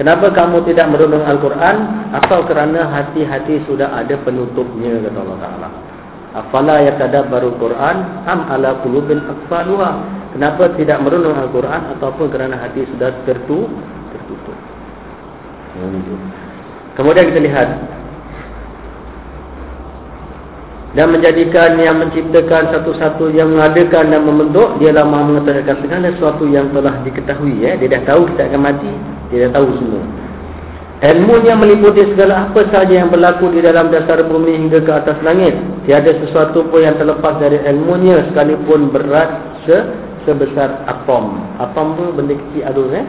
Kenapa kamu tidak merenung Al-Quran atau kerana hati-hati sudah ada penutupnya kata Allah Taala. Afala yatadabbaru Quran am ala qulubin aqfaluha. Kenapa tidak merenung Al-Quran ataupun kerana hati sudah tertutup? tertutup. Kemudian kita lihat dan menjadikan yang menciptakan satu-satu yang mengadakan dan membentuk dialah maha mengetahui segala sesuatu yang telah diketahui ya. dia dah tahu kita akan mati dia dah tahu semua. Ilmunya meliputi segala apa sahaja yang berlaku di dalam dasar bumi hingga ke atas langit. Tiada sesuatu pun yang terlepas dari ilmunya sekalipun berat se sebesar atom. Atom tu benda kecil aduh eh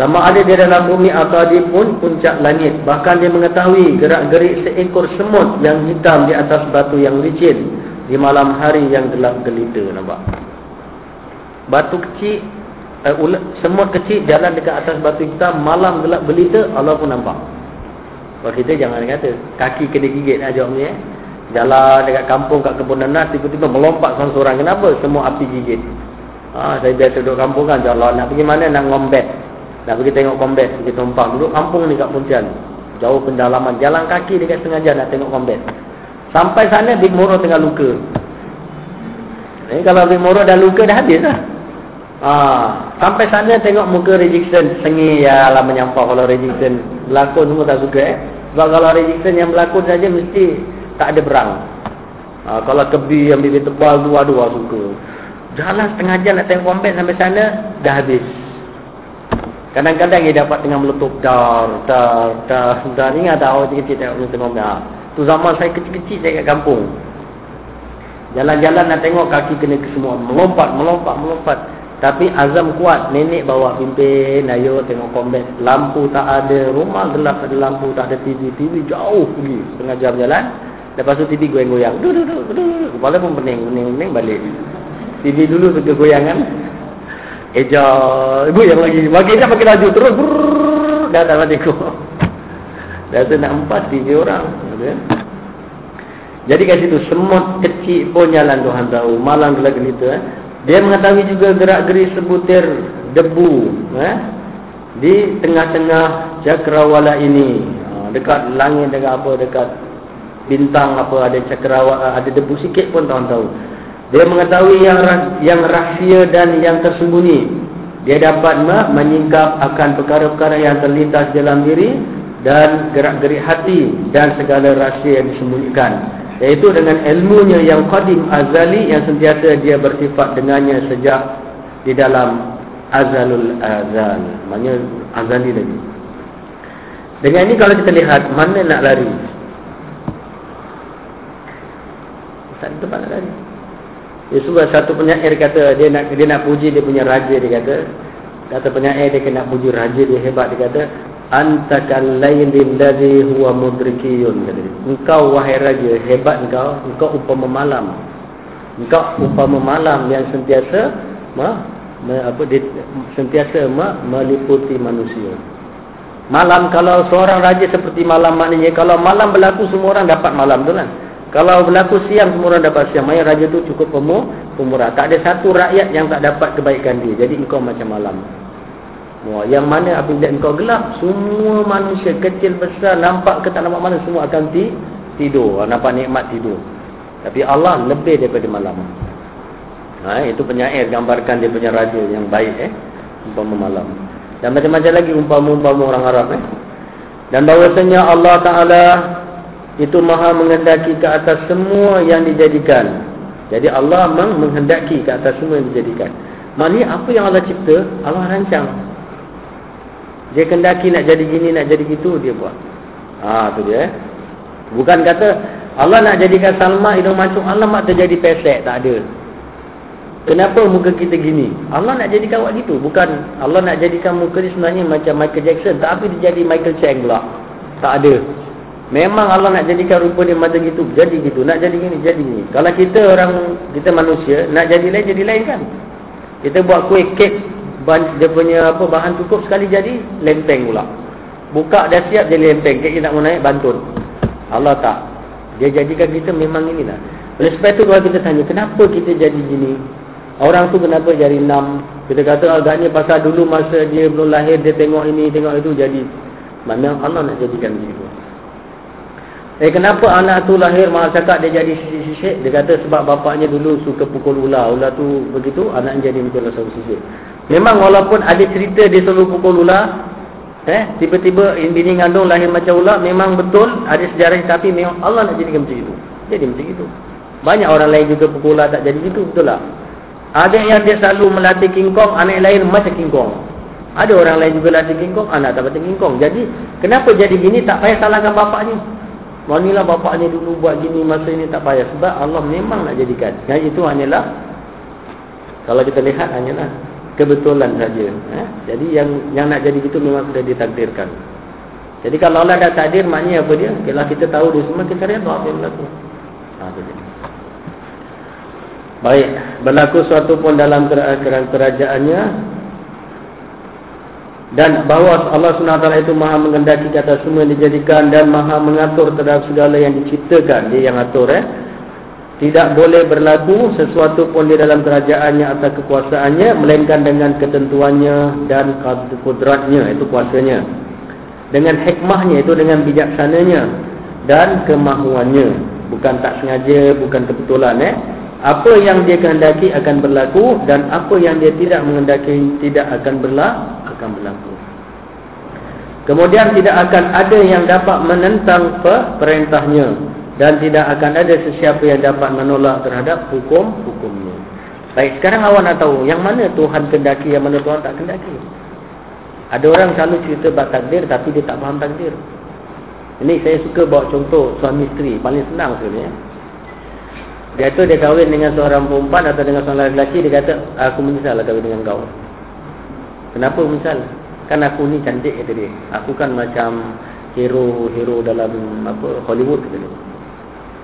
sama ada di dalam bumi atau di pun puncak langit. Bahkan dia mengetahui gerak-gerik seekor semut yang hitam di atas batu yang licin. Di malam hari yang gelap gelita. Nampak? Batu kecil, uh, semut kecil jalan dekat atas batu hitam. Malam gelap gelita, Allah pun nampak. Kalau kita jangan kata, kaki kena gigit nak jawab ni. Eh? Jalan dekat kampung, kat kebun nanas, tiba-tiba melompat seorang-seorang. Kenapa? Semua api gigit. Ha, saya biasa duduk kampung kan, jalan nak pergi mana nak ngombet. Nak pergi tengok combat Pergi tumpang. Duduk kampung ni kat Pontian Jauh pendalaman. Jalan kaki dekat setengah jam Nak tengok combat Sampai sana Big Moro tengah luka. Ini kalau Big Moro dah luka Dah habis lah. Ha. Sampai sana tengok muka Rejection Sengi ya lah menyampah Kalau Rejection Berlakon semua tak suka eh. Sebab kalau Rejection yang berlakon saja Mesti tak ada berang. Ha. Kalau kebi yang bibir tebal tu Aduh suka. Jalan setengah jam nak tengok combat Sampai sana Dah habis Kadang-kadang dia dapat tengah meletup dar, dar, dar, dar. Ingat tak awak kecil tengok tengok tengok Tu zaman saya kecil-kecil saya kat kampung. Jalan-jalan nak tengok kaki kena ke semua. Melompat, melompat, melompat. Tapi azam kuat. Nenek bawa pimpin. Ayo tengok combat. Lampu tak ada. Rumah gelap ada lampu. Tak ada TV. TV jauh pergi. Setengah jam jalan. Lepas tu TV goyang-goyang. Duduk, duduk, duduk. Kepala pun pening, pening, pening balik. TV dulu suka goyang Eja Ibu yang lagi. Makin dah makin laju Terus. Tak mati kau Dah tu nak empat Tiga orang. Jadi kat situ Semut kecil pun jalan Tuhan tahu. Malang gelap gelita eh. Dia mengetahui juga Gerak-gerik sebutir Debu eh. Di tengah-tengah Cakrawala ini. Ha, Dekat langit Dekat apa Dekat bintang apa Ada cakrawala Ada debu sikit pun Tuhan tahu dia mengetahui yang yang rahsia dan yang tersembunyi. Dia dapat menyingkap akan perkara-perkara yang terlintas dalam diri dan gerak-gerik hati dan segala rahsia yang disembunyikan. Iaitu dengan ilmunya yang qadim azali yang sentiasa dia bersifat dengannya sejak di dalam azalul azal. Maknanya azali lagi. Dengan ini kalau kita lihat mana nak lari? Tak ada tempat nak lari. Ya sebab satu penyair kata dia nak dia nak puji dia punya raja dia kata. Kata penyair dia kena puji raja dia hebat dia kata antakal lailin ladzi huwa mudrikiyun kata dia. Engkau wahai raja hebat engkau engkau umpama malam. Engkau umpama malam yang sentiasa ma, ma apa dia, sentiasa ma, meliputi manusia. Malam kalau seorang raja seperti malam maknanya kalau malam berlaku semua orang dapat malam tu kan. Kalau berlaku siang semua orang dapat siang. Maya raja tu cukup pemur, pemurah. Tak ada satu rakyat yang tak dapat kebaikan dia. Jadi engkau macam malam. Wah, yang mana apabila engkau gelap, semua manusia kecil besar nampak ke tak nampak mana semua akan ti tidur. Nampak nikmat tidur. Tapi Allah lebih daripada malam. Ha, itu penyair gambarkan dia punya raja yang baik eh. Umpama malam. Dan macam-macam lagi umpama-umpama orang Arab eh. Dan bahawasanya Allah Ta'ala itu maha menghendaki ke atas semua yang dijadikan. Jadi Allah memang menghendaki ke atas semua yang dijadikan. Maknanya apa yang Allah cipta, Allah rancang. Dia kendaki nak jadi gini, nak jadi gitu, dia buat. Ha, tu dia. Eh. Bukan kata, Allah nak jadikan Salma hidung mancung, Allah nak terjadi pesek, tak ada. Kenapa muka kita gini? Allah nak jadikan awak gitu. Bukan Allah nak jadikan muka ni sebenarnya macam Michael Jackson. Tapi dia jadi Michael Chang pula. Tak ada. Memang Allah nak jadikan rupa dia macam gitu. Jadi gitu. Nak jadi gini, jadi gini. Kalau kita orang, kita manusia, nak jadi lain, jadi lain kan. Kita buat kuih kek, dia punya apa bahan cukup sekali jadi, lempeng pula. Buka dah siap jadi lempeng. Kek kita nak naik, bantun. Allah tak. Dia jadikan kita memang inilah. Oleh sebab itu kalau kita tanya, kenapa kita jadi gini? Orang tu kenapa jadi enam? Kita kata agaknya pasal dulu masa dia belum lahir, dia tengok ini, tengok itu, jadi. Mana Allah nak jadikan begitu. Eh kenapa anak tu lahir malah cakap dia jadi sisik-sisik? Dia kata sebab bapaknya dulu suka pukul ular. Ular tu begitu, anak jadi betul rasa sisik. Memang walaupun ada cerita dia selalu pukul ular, eh tiba-tiba bini ngandung lahir macam ular, memang betul ada sejarah tapi memang Allah nak jadikan macam itu. Jadi macam itu. Banyak orang lain juga pukul tak jadi gitu betul tak? Ada yang dia selalu melatih King Kong, anak lain macam King Kong. Ada orang lain juga latih King Kong, anak tak macam King Kong. Jadi, kenapa jadi gini tak payah salahkan bapak ni. Manilah bapak ni dulu buat gini masa ini tak payah. Sebab Allah memang nak jadikan. Yang itu hanyalah, kalau kita lihat hanyalah kebetulan saja. Eh? Jadi yang yang nak jadi itu memang sudah ditakdirkan. Jadi kalau Allah dah takdir maknanya apa dia? Kalau kita tahu dia semua kita redha apa yang berlaku. Ha, Baik, berlaku suatu pun dalam kerajaan kerajaannya dan bahawa Allah SWT itu maha mengendaki kata semua dijadikan dan maha mengatur terhadap segala yang diciptakan. Dia yang atur eh. Tidak boleh berlaku sesuatu pun di dalam kerajaannya atau kekuasaannya melainkan dengan ketentuannya dan kudratnya itu kuasanya. Dengan hikmahnya itu dengan bijaksananya dan kemahuannya. Bukan tak sengaja bukan kebetulan eh. Apa yang dia kehendaki akan berlaku dan apa yang dia tidak mengendaki tidak akan berlaku akan berlaku. Kemudian tidak akan ada yang dapat menentang perintahnya. Dan tidak akan ada sesiapa yang dapat menolak terhadap hukum-hukumnya. Baik sekarang awak nak tahu yang mana Tuhan kehendaki yang mana Tuhan tak kehendaki ada orang selalu cerita bab takdir tapi dia tak faham takdir. Ini saya suka bawa contoh suami isteri paling senang sebenarnya dia tu dia kahwin dengan seorang perempuan atau dengan seorang lelaki dia kata aku menyesal lah kahwin dengan kau. Kenapa menyesal? Kan aku ni cantik kata dia. Aku kan macam hero-hero dalam apa Hollywood kata dia.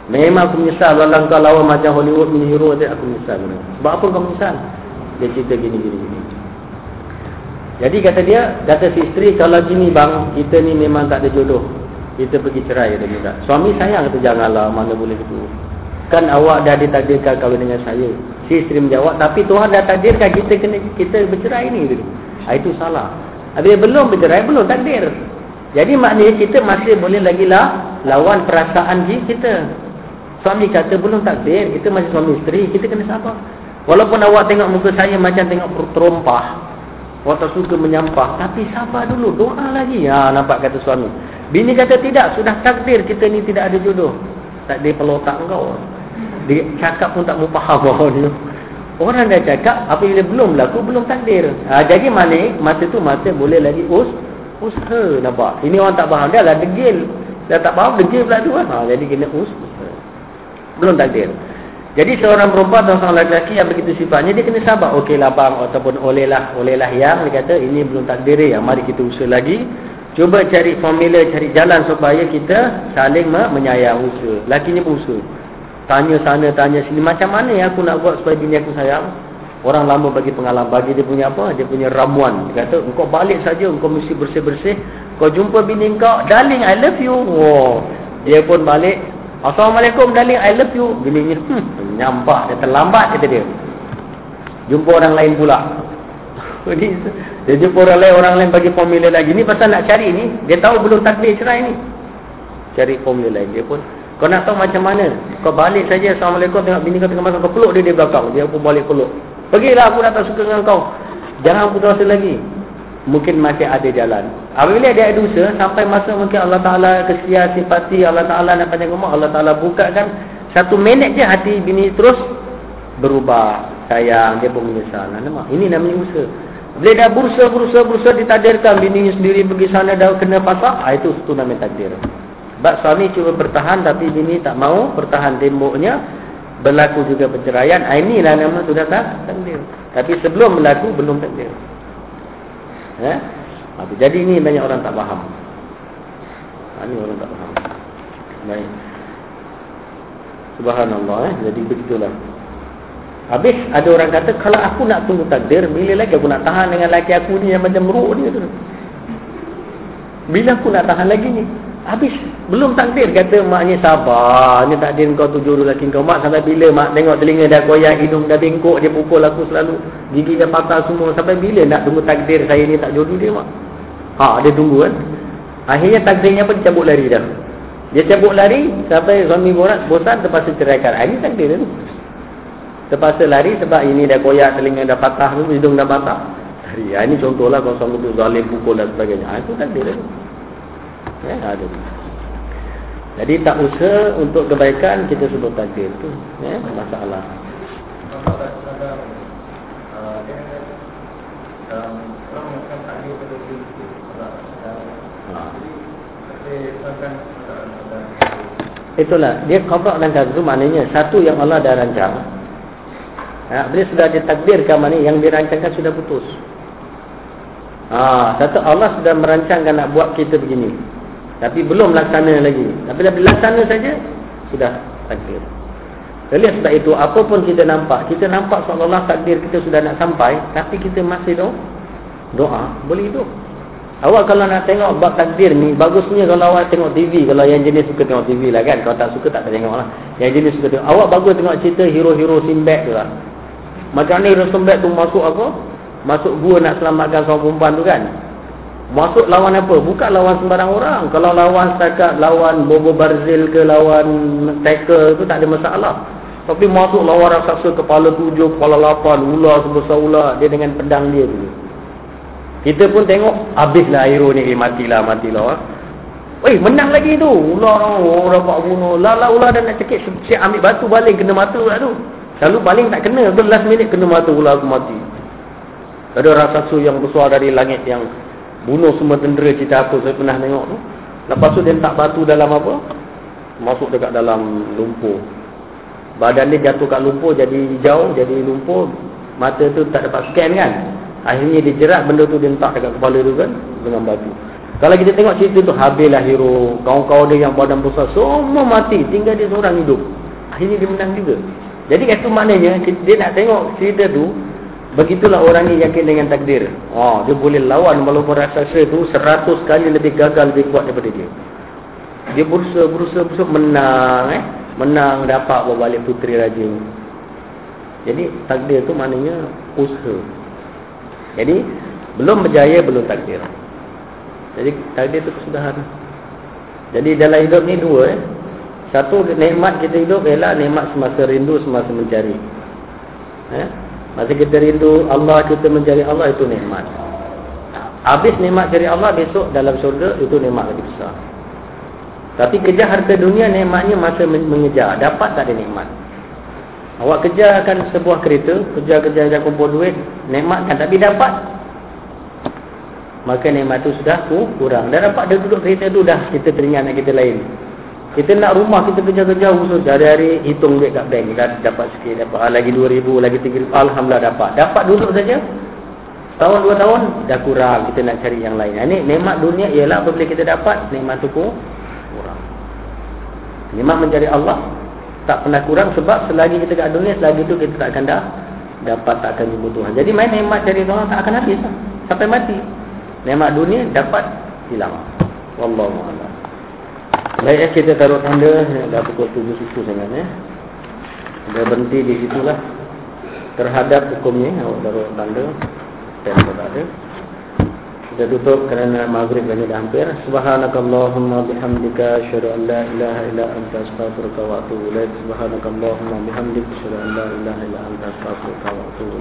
Memang aku menyesal kalau kau lawan macam Hollywood punya hero dia aku menyesal. Sebab apa kau menyesal? Dia cerita gini gini gini. Jadi kata dia, kata si isteri kalau gini bang, kita ni memang tak ada jodoh. Kita pergi cerai dia Suami sayang kata janganlah mana boleh gitu. Kan awak dah ditakdirkan kahwin dengan saya. Si isteri menjawab, tapi Tuhan dah takdirkan kita kena kita bercerai ni. Ha, itu salah. Habis belum bercerai, belum takdir. Jadi maknanya kita masih boleh lagi lah lawan perasaan kita. Suami kata belum takdir, kita masih suami isteri, kita kena sabar. Walaupun awak tengok muka saya macam tengok terompah. Awak tak suka menyampah. Tapi sabar dulu, doa lagi. Ya, nampak kata suami. Bini kata tidak, sudah takdir kita ni tidak ada jodoh. Tak ada pelotak engkau. Dia cakap pun tak mau faham orang dah cakap apabila belum berlaku belum takdir. Ha, jadi mana masa tu masa boleh lagi us usaha nampak. Ini orang tak faham dah lah degil. Dah tak faham degil pula tu. Ha, jadi kena us. Belum takdir. Jadi seorang perempuan atau seorang lelaki yang begitu sifatnya dia kena sabar. Okeylah bang ataupun olehlah olehlah yang dia kata ini belum takdir ya. Mari kita usaha lagi. Cuba cari formula, cari jalan supaya kita saling menyayang usaha. Lakinya pun usaha. Tanya sana, tanya sini. Macam mana yang aku nak buat supaya bini aku sayang? Orang lama bagi pengalaman. Bagi dia punya apa? Dia punya ramuan. Dia kata, engkau balik saja. Engkau mesti bersih-bersih. Kau jumpa bini kau. Darling, I love you. Oh. Dia pun balik. Assalamualaikum, darling, I love you. Bininya, hmm, nyampak. Dia terlambat, kata dia. Jumpa orang lain pula. <laughs> dia jumpa orang lain, orang lain bagi formula lagi. Ni pasal nak cari ni. Dia tahu belum takdir cerai ni. Cari formula lain. Dia pun kau nak tahu macam mana? Kau balik saja Assalamualaikum tengok bini kau tengah makan kau peluk dia di belakang. Dia pun balik peluk. Pergilah aku dah tak suka dengan kau. Jangan putus asa lagi. Mungkin masih ada jalan. Apabila dia ada usaha sampai masa mungkin Allah Taala kesia sifati Allah Taala nak panjang umur Allah Taala bukakan satu minit je hati bini terus berubah sayang dia pun menyesal. Nama. Ini namanya usaha. Bila dah berusaha, berusaha, berusaha ditakdirkan bini sendiri pergi sana dah kena pasak, ah, itu itu namanya takdir. Sebab suami cuba bertahan tapi bini tak mau bertahan temboknya. Berlaku juga perceraian. Ah, inilah nama sudah tak takdir. Tapi sebelum berlaku belum takdir. Eh? Jadi ini banyak orang tak faham. Ini orang tak faham. Baik. Subhanallah. Eh? Jadi begitulah. Habis ada orang kata kalau aku nak tunggu takdir. Bila lagi aku nak tahan dengan laki aku ni yang macam meruk ni. Bila aku nak tahan lagi ni. Habis belum takdir kata maknya sabar. Ni takdir kau tu jodoh laki kau mak sampai bila mak tengok telinga dah koyak, hidung dah bengkok, dia pukul aku selalu. Gigi dah patah semua sampai bila nak tunggu takdir saya ni tak jodoh dia mak. Ha dia tunggu kan. Akhirnya takdirnya pun cabut lari dah. Dia cabut lari sampai suami borat bosan terpaksa ceraikan. Ah, ini takdir tu. Terpaksa lari sebab ini dah koyak, telinga dah patah, hidung dah patah. Hari ini contohlah suami tu zalim pukul dan sebagainya. Ah, itu takdir tu. Ya, ada. Jadi tak usaha untuk kebaikan kita sebut takdir tu. Ya, masalah. Itulah dia qada dan qadar maknanya satu yang Allah dah rancang. Ha, bila sudah ditakdirkan mana yang dirancangkan sudah putus. Ha, satu Allah sudah merancangkan nak buat kita begini. Tapi belum laksana lagi. Tapi bila laksana saja sudah takdir. Jadi sebab itu apapun kita nampak, kita nampak seolah-olah takdir kita sudah nak sampai, tapi kita masih doa, doa boleh hidup. Awak kalau nak tengok bab takdir ni, bagusnya kalau awak tengok TV. Kalau yang jenis suka tengok TV lah kan. Kalau tak suka tak tengok lah. Yang jenis suka tengok. Awak bagus tengok cerita hero-hero Simbad tu lah. Macam ni hero Simbad tu masuk apa? Masuk gua nak selamatkan seorang perempuan tu kan. Masuk lawan apa? Bukan lawan sembarang orang. Kalau lawan setakat lawan Bobo Barzil ke lawan Taker tu tak ada masalah. Tapi masuk lawan raksasa kepala tujuh, kepala lapan, ular sebesar ular. Dia dengan pedang dia tu. Kita pun tengok habislah hero ni eh, matilah matilah. Eh menang lagi tu. Ular oh, buat bunuh. Lala ular dah nak cekik siap ambil batu baling kena mata pula tu. Selalu baling tak kena. Tu last minute kena mata ular aku mati. Ada orang sasu yang besar dari langit yang bunuh semua tentera cerita apa saya pernah tengok tu. Lepas tu dia letak batu dalam apa? Masuk dekat dalam lumpur. Badan dia jatuh kat lumpur jadi hijau, jadi lumpur. Mata tu tak dapat scan kan? Akhirnya dia jerat benda tu dia letak dekat kepala tu kan dengan batu. Kalau kita tengok cerita tu habislah hero, kawan-kawan dia yang badan besar semua mati, tinggal dia seorang hidup. Akhirnya dia menang juga. Jadi itu maknanya dia nak tengok cerita tu begitulah orang ni yakin dengan takdir. Oh, dia boleh lawan walaupun raksasa tu seratus kali lebih gagal lebih kuat daripada dia. Dia berusaha berusaha berusaha menang eh, menang dapat bawa balik puteri raja. Jadi takdir tu maknanya usaha. Jadi belum berjaya belum takdir. Jadi takdir itu kesudahan. Jadi dalam hidup ni dua eh. Satu nikmat kita hidup ialah nikmat semasa rindu semasa mencari. Eh? Masa kita rindu Allah kita mencari Allah itu nikmat. Habis nikmat cari Allah besok dalam syurga itu nikmat lagi besar. Tapi kejar harta dunia nikmatnya masa mengejar. Dapat tak ada nikmat. Awak kejarkan sebuah kereta, kejar-kejar dia kumpul duit, nikmat kan tapi dapat. Maka nikmat tu sudah kurang. Dah dapat dia duduk kereta tu dah kita teringat nak kita lain. Kita nak rumah kita kejar-kejar usul dari hari hitung duit kat bank dah dapat sikit dapat ah, lagi 2000 lagi 3000 alhamdulillah dapat. Dapat duduk saja. Tahun dua tahun dah kurang kita nak cari yang lain. Ini nikmat dunia ialah apabila kita dapat nikmat tu kurang. Nikmat mencari Allah tak pernah kurang sebab selagi kita kat dunia selagi itu kita tak akan dah dapat tak akan dibutuhkan. Jadi main nikmat cari Allah tak akan habis lah. sampai mati. Nikmat dunia dapat hilang. Wallahu a'lam. Baik eh, kita taruh tanda dah pukul 7 susu sangat eh. Dah berhenti di situlah terhadap hukumnya awak taruh tanda dan tak ada. Kita tutup kerana maghrib ini dah hampir. Subhanakallahumma bihamdika asyhadu an la ilaha illa anta astaghfiruka wa atubu ilaik. Subhanakallahumma bihamdika asyhadu an la ilaha illa anta astaghfiruka wa atubu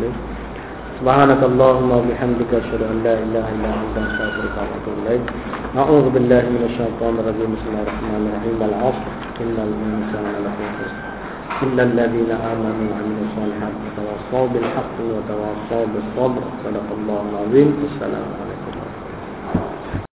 سبحانك اللهم وبحمدك أشهد أن لا إله إلا أنت أستغفرك وأتوب إليك. أعوذ بالله من الشيطان الرجيم. بسم الله الرحمن الرحيم. العصر. إن الإنسان لفي خسر. إلا الذين آمنوا وعملوا الصالحات وتواصوا بالحق وتواصوا بالصبر. صدق الله العظيم. السلام عليكم.